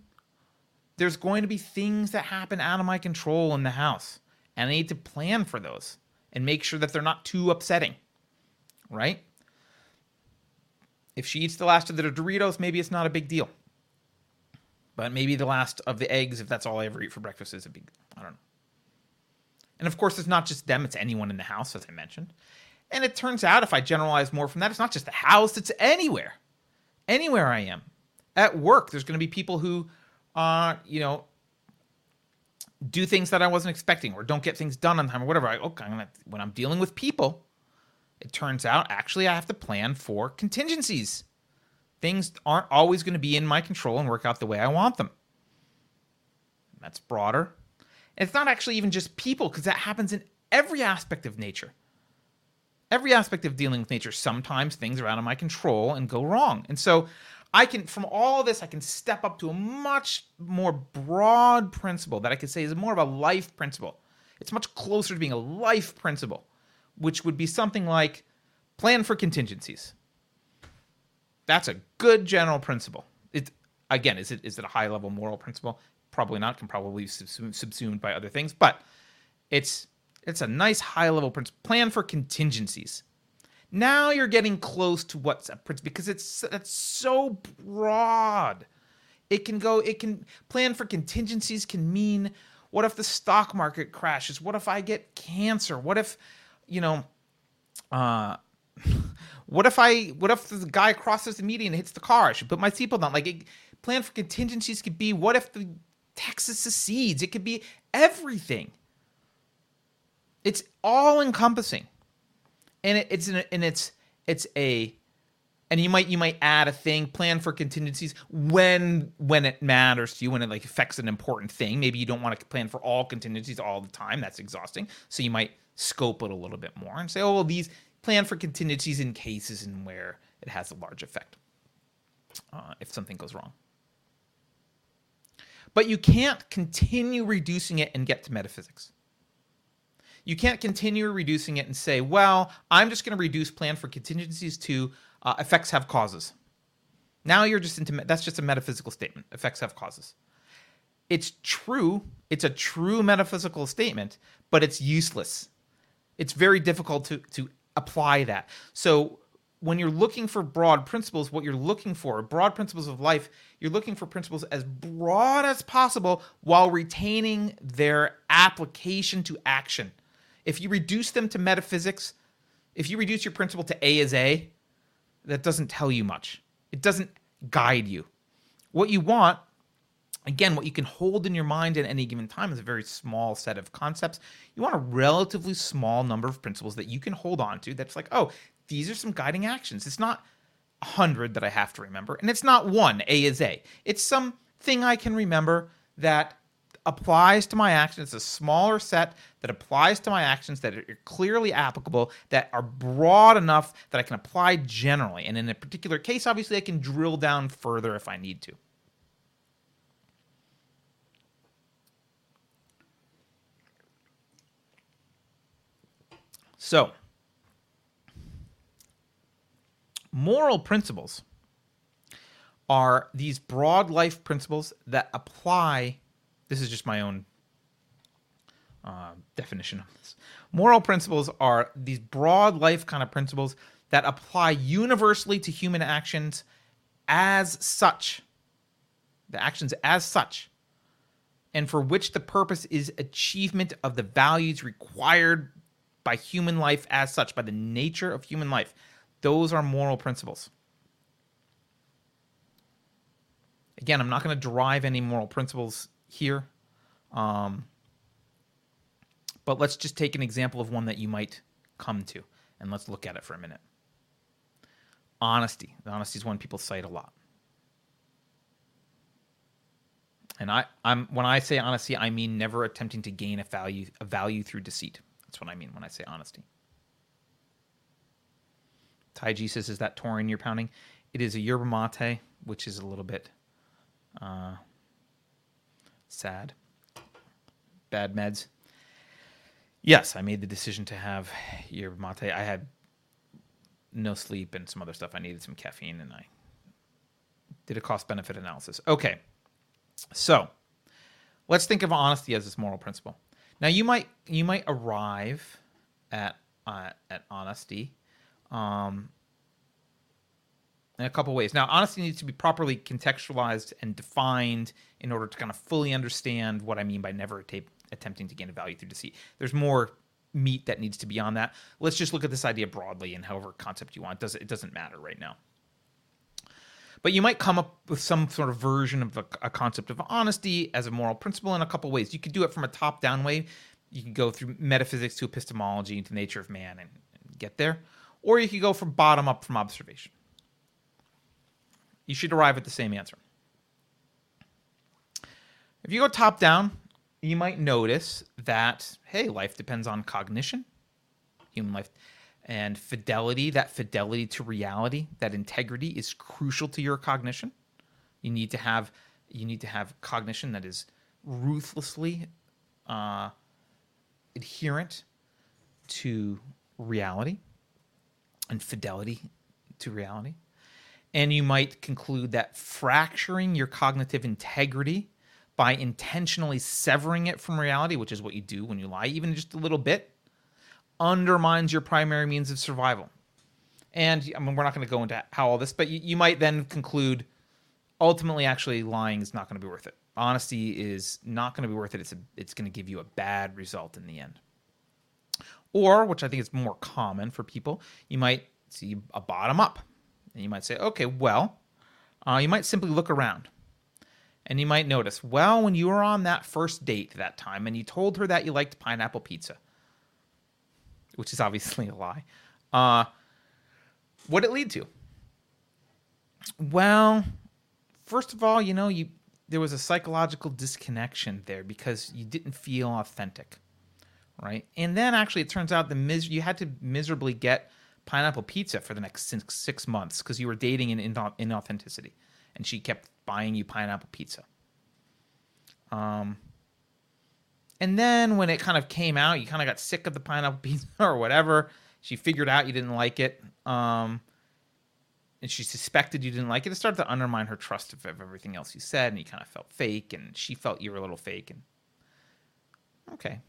there's going to be things that happen out of my control in the house. And I need to plan for those and make sure that they're not too upsetting. Right? If she eats the last of the Doritos, maybe it's not a big deal. But maybe the last of the eggs, if that's all I ever eat for breakfast, is a big. I don't know. And of course, it's not just them; it's anyone in the house, as I mentioned. And it turns out, if I generalize more from that, it's not just the house; it's anywhere, anywhere I am. At work, there's going to be people who, uh, you know, do things that I wasn't expecting, or don't get things done on time, or whatever. I, okay, I'm gonna, when I'm dealing with people, it turns out actually I have to plan for contingencies. Things aren't always going to be in my control and work out the way I want them. That's broader. it's not actually even just people, because that happens in every aspect of nature. Every aspect of dealing with nature, sometimes things are out of my control and go wrong. And so I can, from all this, I can step up to a much more broad principle that I could say is more of a life principle. It's much closer to being a life principle which would be something like plan for contingencies. That's a good general principle. It again, is it is it a high level moral principle? Probably not. Can probably be subsumed by other things, but it's it's a nice high level principle. Plan for contingencies. Now you're getting close to what's a principle because it's that's so broad. It can go. It can plan for contingencies. Can mean what if the stock market crashes? What if I get cancer? What if, you know, uh, what if I what if the guy crosses the median and hits the car? I should put my seatbelt on. Like it, plan for contingencies could be what if the Texas secedes? It could be everything. It's all encompassing, and it, it's an, and it's it's a and you might you might add a thing plan for contingencies when when it matters to you when it like affects an important thing maybe you don't want to plan for all contingencies all the time that's exhausting so you might scope it a little bit more and say oh well these plan for contingencies in cases and where it has a large effect uh, if something goes wrong but you can't continue reducing it and get to metaphysics you can't continue reducing it and say well i'm just going to reduce plan for contingencies to uh, effects have causes. Now you're just into that's just a metaphysical statement. Effects have causes. It's true. It's a true metaphysical statement, but it's useless. It's very difficult to to apply that. So when you're looking for broad principles, what you're looking for, broad principles of life, you're looking for principles as broad as possible while retaining their application to action. If you reduce them to metaphysics, if you reduce your principle to A is A, that doesn't tell you much. It doesn't guide you. What you want, again, what you can hold in your mind at any given time is a very small set of concepts. You want a relatively small number of principles that you can hold on to that's like, oh, these are some guiding actions. It's not a hundred that I have to remember, and it's not one, A is A. It's something I can remember that applies to my actions. It's a smaller set that applies to my actions that are clearly applicable, that are broad enough that I can apply generally. And in a particular case, obviously, I can drill down further if I need to. So, moral principles are these broad life principles that apply this is just my own uh, definition of this. Moral principles are these broad life kind of principles that apply universally to human actions as such. The actions as such. And for which the purpose is achievement of the values required by human life as such, by the nature of human life. Those are moral principles. Again, I'm not going to derive any moral principles here. Um, but let's just take an example of one that you might come to, and let's look at it for a minute. Honesty. Honesty is one people cite a lot. And I, I'm when I say honesty, I mean never attempting to gain a value a value through deceit. That's what I mean when I say honesty. Taiji says, "Is that taurine you're pounding?" It is a yerba mate, which is a little bit uh, sad. Bad meds. Yes, I made the decision to have yerba mate. I had no sleep and some other stuff. I needed some caffeine, and I did a cost benefit analysis. Okay, so let's think of honesty as this moral principle. Now, you might you might arrive at uh, at honesty um, in a couple ways. Now, honesty needs to be properly contextualized and defined in order to kind of fully understand what I mean by never attempting to gain a value through deceit. There's more meat that needs to be on that. Let's just look at this idea broadly and however concept you want. It, does, it doesn't matter right now. But you might come up with some sort of version of a, a concept of honesty as a moral principle in a couple ways. You could do it from a top down way. You can go through metaphysics to epistemology to nature of man and, and get there. Or you could go from bottom up from observation you should arrive at the same answer. If you go top down, you might notice that, hey, life depends on cognition, human life, and fidelity. That fidelity to reality, that integrity is crucial to your cognition. You need to have you need to have cognition that is ruthlessly uh, adherent to reality and fidelity to reality and you might conclude that fracturing your cognitive integrity by intentionally severing it from reality, which is what you do when you lie, even just a little bit, undermines your primary means of survival. And I mean, we're not going to go into how all this, but you, you might then conclude ultimately, actually, lying is not going to be worth it. Honesty is not going to be worth it. It's a, it's going to give you a bad result in the end. Or, which I think is more common for people, you might see a bottom up, and you might say, okay, well, uh, you might simply look around and you might notice, well, when you were on that first date that time and you told her that you liked pineapple pizza, which is obviously a lie, uh, what it lead to? Well, first of all, you know, you there was a psychological disconnection there because you didn't feel authentic, right? And then actually, it turns out the mis- you had to miserably get pineapple pizza for the next six, six months because you were dating in inauthenticity, and she kept buying you pineapple pizza. Um, and then when it kind of came out, you kind of got sick of the pineapple pizza or whatever. She figured out you didn't like it. Um, and she suspected you didn't like it. It started to undermine her trust of, everything else you said, and you kind of felt fake, and she felt you were a little fake. And okay,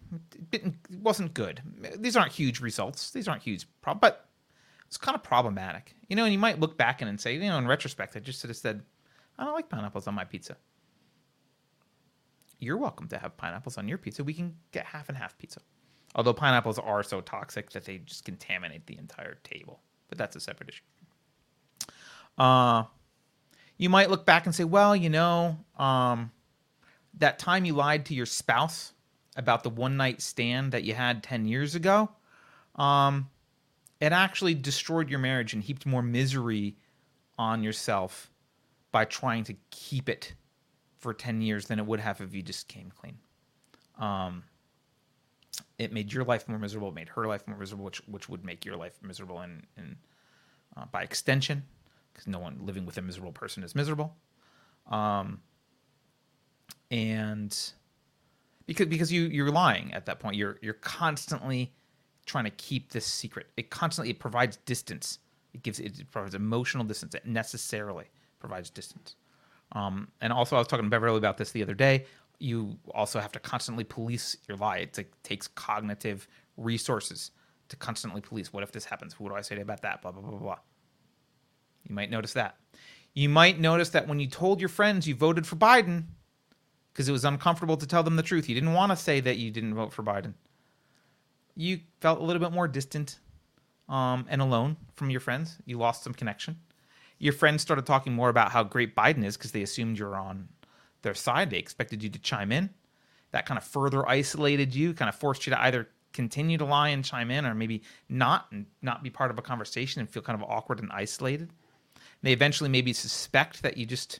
it wasn't good. These aren't huge results. These aren't huge, prob- but it's kind of problematic, you know. And you might look back and say, you know, in retrospect, I just sort of said, I don't like pineapples on my pizza. You're welcome to have pineapples on your pizza. We can get half and half pizza. Although pineapples are so toxic that they just contaminate the entire table. But that's a separate issue. Uh, you might look back and say, well, you know, um, that time you lied to your spouse about the one night stand that you had 10 years ago, um, it actually destroyed your marriage and heaped more misery on yourself by trying to keep it for 10 years than it would have if you just came clean. Um, it made your life more miserable. It made her life more miserable, which which would make your life miserable, and, and uh, by extension, because no one living with a miserable person is miserable. Um, and because because you you're lying at that point, you're you're constantly trying to keep this secret. It constantly it provides distance. It gives it provides emotional distance. It necessarily provides distance. Um, and also, I was talking to Beverly about this the other day. You also have to constantly police your lie. It like, takes cognitive resources to constantly police. What if this happens? What do I say about that? Blah blah blah blah. You might notice that. You might notice that when you told your friends you voted for Biden because it was uncomfortable to tell them the truth, you didn't want to say that you didn't vote for Biden. You felt a little bit more distant um, and alone from your friends. You lost some connection your friends started talking more about how great Biden is because they assumed you're on their side. They expected you to chime in. That kind of further isolated you, kind of forced you to either continue to lie and chime in or maybe not and not be part of a conversation and feel kind of awkward and isolated. They eventually maybe suspect that you just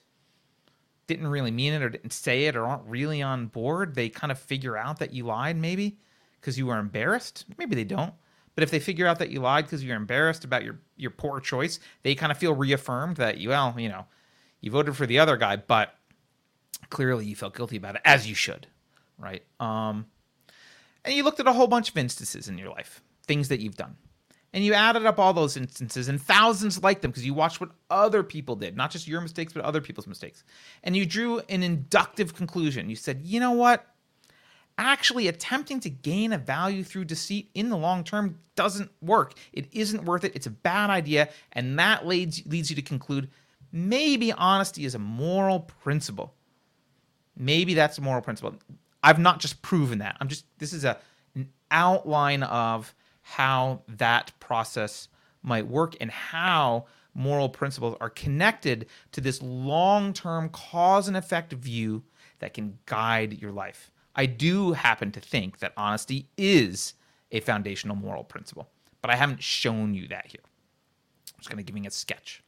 didn't really mean it or didn't say it or aren't really on board. They kind of figure out that you lied maybe because you were embarrassed. Maybe they don't. But if they figure out that you lied because you're embarrassed about your your poor choice, they kind of feel reaffirmed that you well, you know, you voted for the other guy, but clearly you felt guilty about it, as you should, right? Um, and you looked at a whole bunch of instances in your life, things that you've done, and you added up all those instances and thousands like them because you watched what other people did, not just your mistakes, but other people's mistakes, and you drew an inductive conclusion. You said, you know what? Actually attempting to gain a value through deceit in the long term doesn't work. It isn't worth it. It's a bad idea. And that leads, leads you to conclude maybe honesty is a moral principle. Maybe that's a moral principle. I've not just proven that. I'm just, this is a, an outline of how that process might work and how moral principles are connected to this long term cause and effect view that can guide your life. I do happen to think that honesty is a foundational moral principle, but I haven't shown you that here. I'm just going to giving a sketch.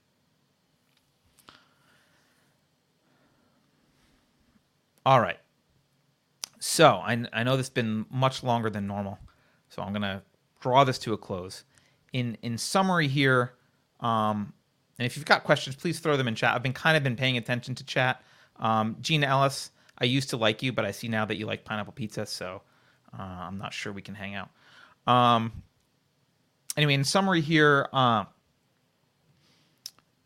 All right. So I, I know this has been much longer than normal, so I'm going to draw this to a close. In in summary here, um, and if you've got questions, please throw them in chat. I've been kind of been paying attention to chat. Um, Gina Ellis I used to like you, but I see now that you like pineapple pizza, so uh, I'm not sure we can hang out. Um, anyway, in summary here, uh,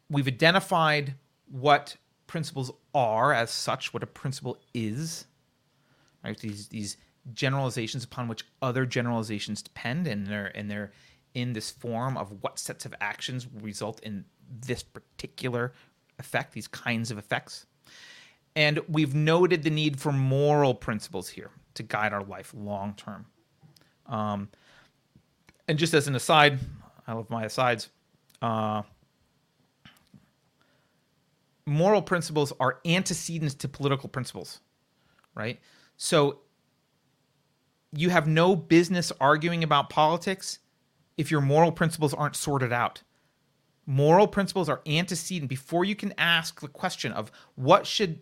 we've identified what principles are as such, what a principle is, right? These these generalizations upon which other generalizations depend, and their and their in this form of what sets of actions result in this particular effect, these kinds of effects. And we've noted the need for moral principles here to guide our life long term. Um, and just as an aside, I love my asides. Uh, moral principles are antecedents to political principles, right? So you have no business arguing about politics if your moral principles aren't sorted out. Moral principles are antecedent before you can ask the question of what should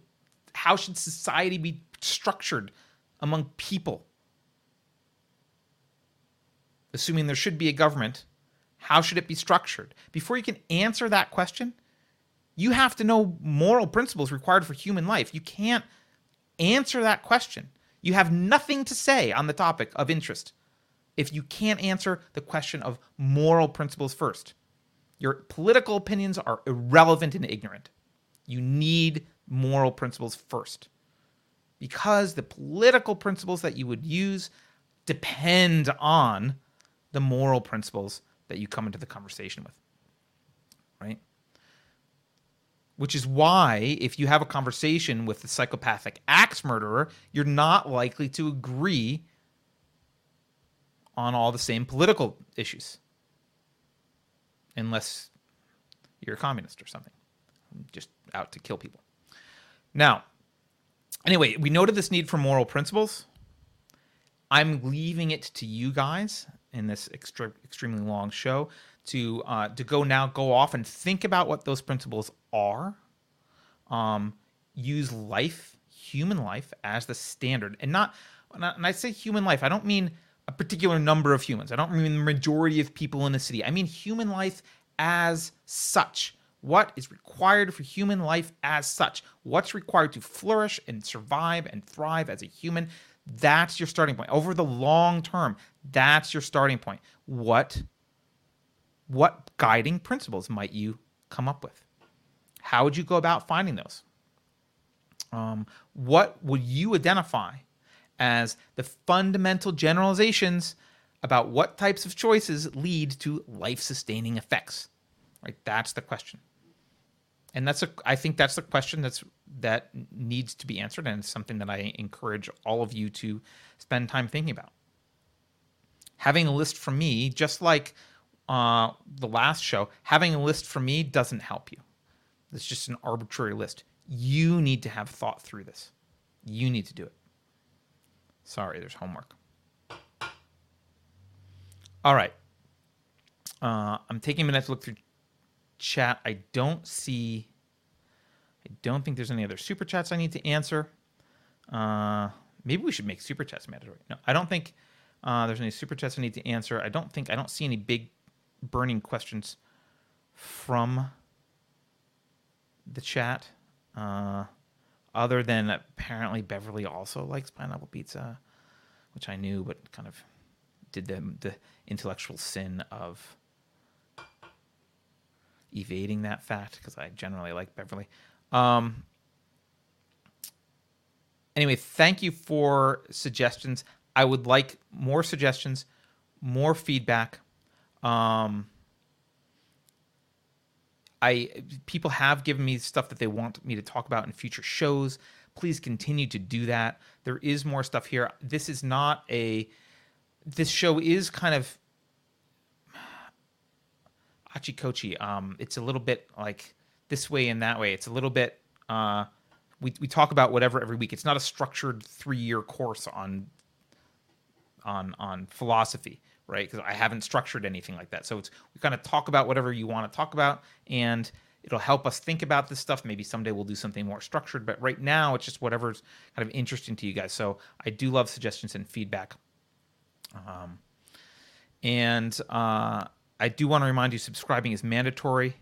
how should society be structured among people? Assuming there should be a government, how should it be structured? Before you can answer that question, you have to know moral principles required for human life. You can't answer that question. You have nothing to say on the topic of interest if you can't answer the question of moral principles first. Your political opinions are irrelevant and ignorant. You need moral principles first because the political principles that you would use depend on the moral principles that you come into the conversation with. Right? Which is why, if you have a conversation with the psychopathic axe murderer, you're not likely to agree on all the same political issues. Unless you're a communist or something, just out to kill people. Now, anyway, we noted this need for moral principles. I'm leaving it to you guys in this extremely long show to uh, to go now go off and think about what those principles are. Um, use life, human life, as the standard, and not. And I say human life, I don't mean a particular number of humans. I don't mean the majority of people in a city. I mean human life as such. What is required for human life as such? What's required to flourish and survive and thrive as a human? That's your starting point. Over the long term, that's your starting point. What what guiding principles might you come up with? How would you go about finding those? Um, what would you identify as the fundamental generalizations about what types of choices lead to life sustaining effects? Right? That's the question. And that's a I think that's the question that's that needs to be answered and it's something that I encourage all of you to spend time thinking about. Having a list for me, just like uh, the last show, having a list for me doesn't help you. It's just an arbitrary list. You need to have thought through this. You need to do it. Sorry, there's homework. All right. Uh, I'm taking a minute to look through chat. I don't see. I don't think there's any other super chats I need to answer. Uh, maybe we should make super chats mandatory. No, I don't think uh, there's any super chats I need to answer. I don't think I don't see any big burning questions from the chat. Uh, other than apparently Beverly also likes pineapple pizza, which I knew, but kind of did the the intellectual sin of evading that fact because I generally like Beverly. Um, anyway, thank you for suggestions. I would like more suggestions, more feedback. Um, I people have given me stuff that they want me to talk about in future shows. Please continue to do that. There is more stuff here. This is not a this show is kind of achikochi. Um, it's a little bit like this way and that way. It's a little bit. Uh, we we talk about whatever every week. It's not a structured three year course on on on philosophy right? Because I haven't structured anything like that. So it's we kind of talk about whatever you want to talk about, and it'll help us think about this stuff. Maybe someday we'll do something more structured, but right now it's just whatever's kind of interesting to you guys. So I do love suggestions and feedback. Um, and uh, I do want to remind you, subscribing is mandatory.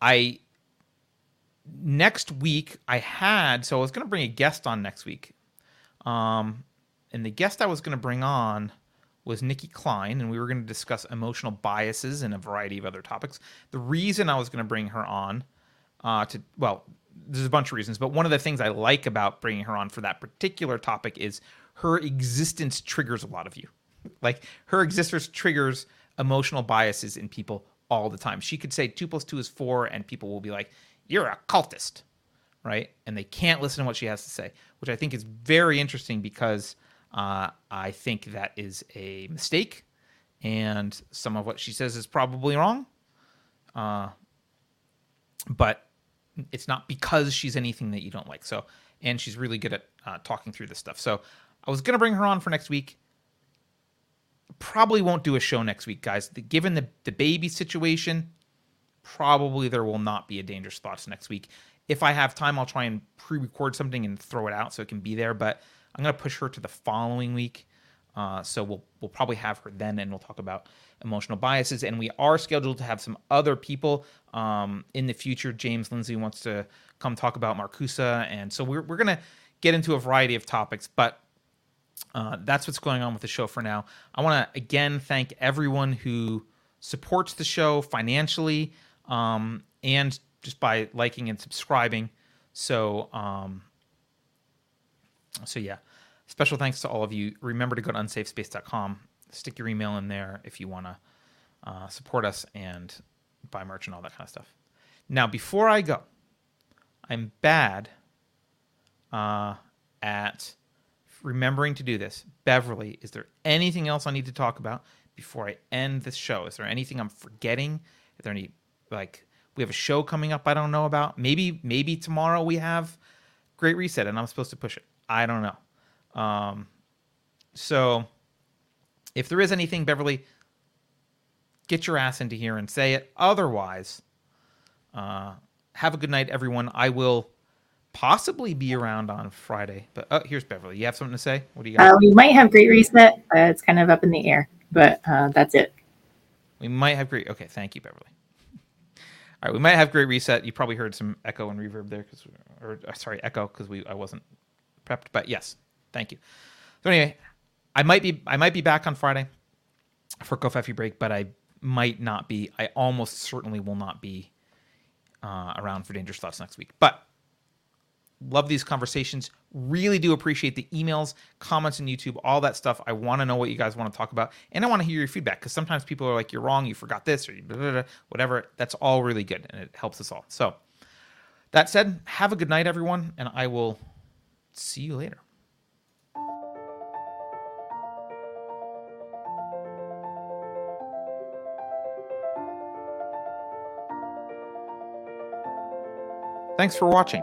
I next week I had so I was going to bring a guest on next week, um, and the guest I was going to bring on was Nikki Klein, and we were going to discuss emotional biases and a variety of other topics. The reason I was going to bring her on uh, to, well, there's a bunch of reasons, but one of the things I like about bringing her on for that particular topic is her existence triggers a lot of you. Like her existence triggers emotional biases in people all the time. She could say two plus two is four, and people will be like, "You're a cultist," right? And they can't listen to what she has to say, which I think is very interesting because uh, I think that is a mistake, and some of what she says is probably wrong. Uh, but it's not because she's anything that you don't like. So, and she's really good at uh, talking through this stuff. So, I was gonna bring her on for next week. Probably won't do a show next week, guys. The, given the the baby situation, probably there will not be a dangerous thoughts next week. If I have time, I'll try and pre-record something and throw it out so it can be there. But I'm gonna push her to the following week. Uh, so we'll we'll probably have her then, and we'll talk about emotional biases. And we are scheduled to have some other people um, in the future. James Lindsay wants to come talk about Marcuse, and so we're we're gonna get into a variety of topics. But uh, that's what's going on with the show for now. I want to again thank everyone who supports the show financially um, and just by liking and subscribing. So, um, so yeah, special thanks to all of you. Remember to go to unsafespace.com, stick your email in there if you want to uh, support us and buy merch and all that kind of stuff. Now, before I go, I'm bad uh, at remembering to do this. Beverly, is there anything else I need to talk about before I end this show? Is there anything I'm forgetting? Is there any like we have a show coming up I don't know about? Maybe maybe tomorrow we have Great Reset and I'm supposed to push it. I don't know. Um, so if there is anything, Beverly, get your ass into here and say it. Otherwise, uh, have a good night, everyone. I will possibly be around on Friday. But oh, here's Beverly. You have something to say? What do you got? Uh, we might have Great Reset. Uh, it's kind of up in the air, but uh, that's it. We might have great. Okay, thank you, Beverly. All right, we might have great reset. You probably heard some echo and reverb there, because, or uh, sorry, echo, because we I wasn't prepped. But yes, thank you. So anyway, I might be I might be back on Friday for Covfefe break, but I might not be. I almost certainly will not be uh, around for Dangerous Thoughts next week. But love these conversations. Really do appreciate the emails, comments on YouTube, all that stuff. I want to know what you guys want to talk about, and I want to hear your feedback because sometimes people are like, "You're wrong. You forgot this," or blah, blah, blah, whatever. That's all really good, and it helps us all. So, that said, have a good night, everyone, and I will see you later. Thanks for watching.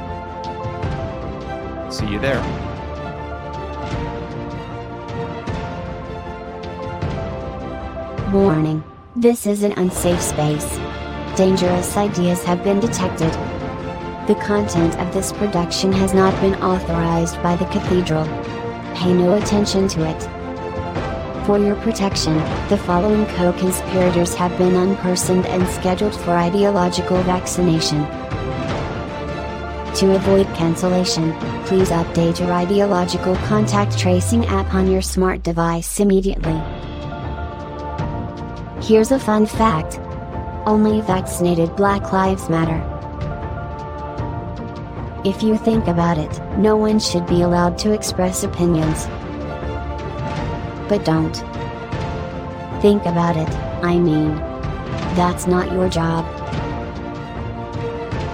See you there. Warning. This is an unsafe space. Dangerous ideas have been detected. The content of this production has not been authorized by the Cathedral. Pay no attention to it. For your protection, the following co-conspirators have been unpersoned and scheduled for ideological vaccination. To avoid cancellation, please update your ideological contact tracing app on your smart device immediately. Here's a fun fact. Only vaccinated Black Lives Matter. If you think about it, no one should be allowed to express opinions. But don't. Think about it, I mean. That's not your job.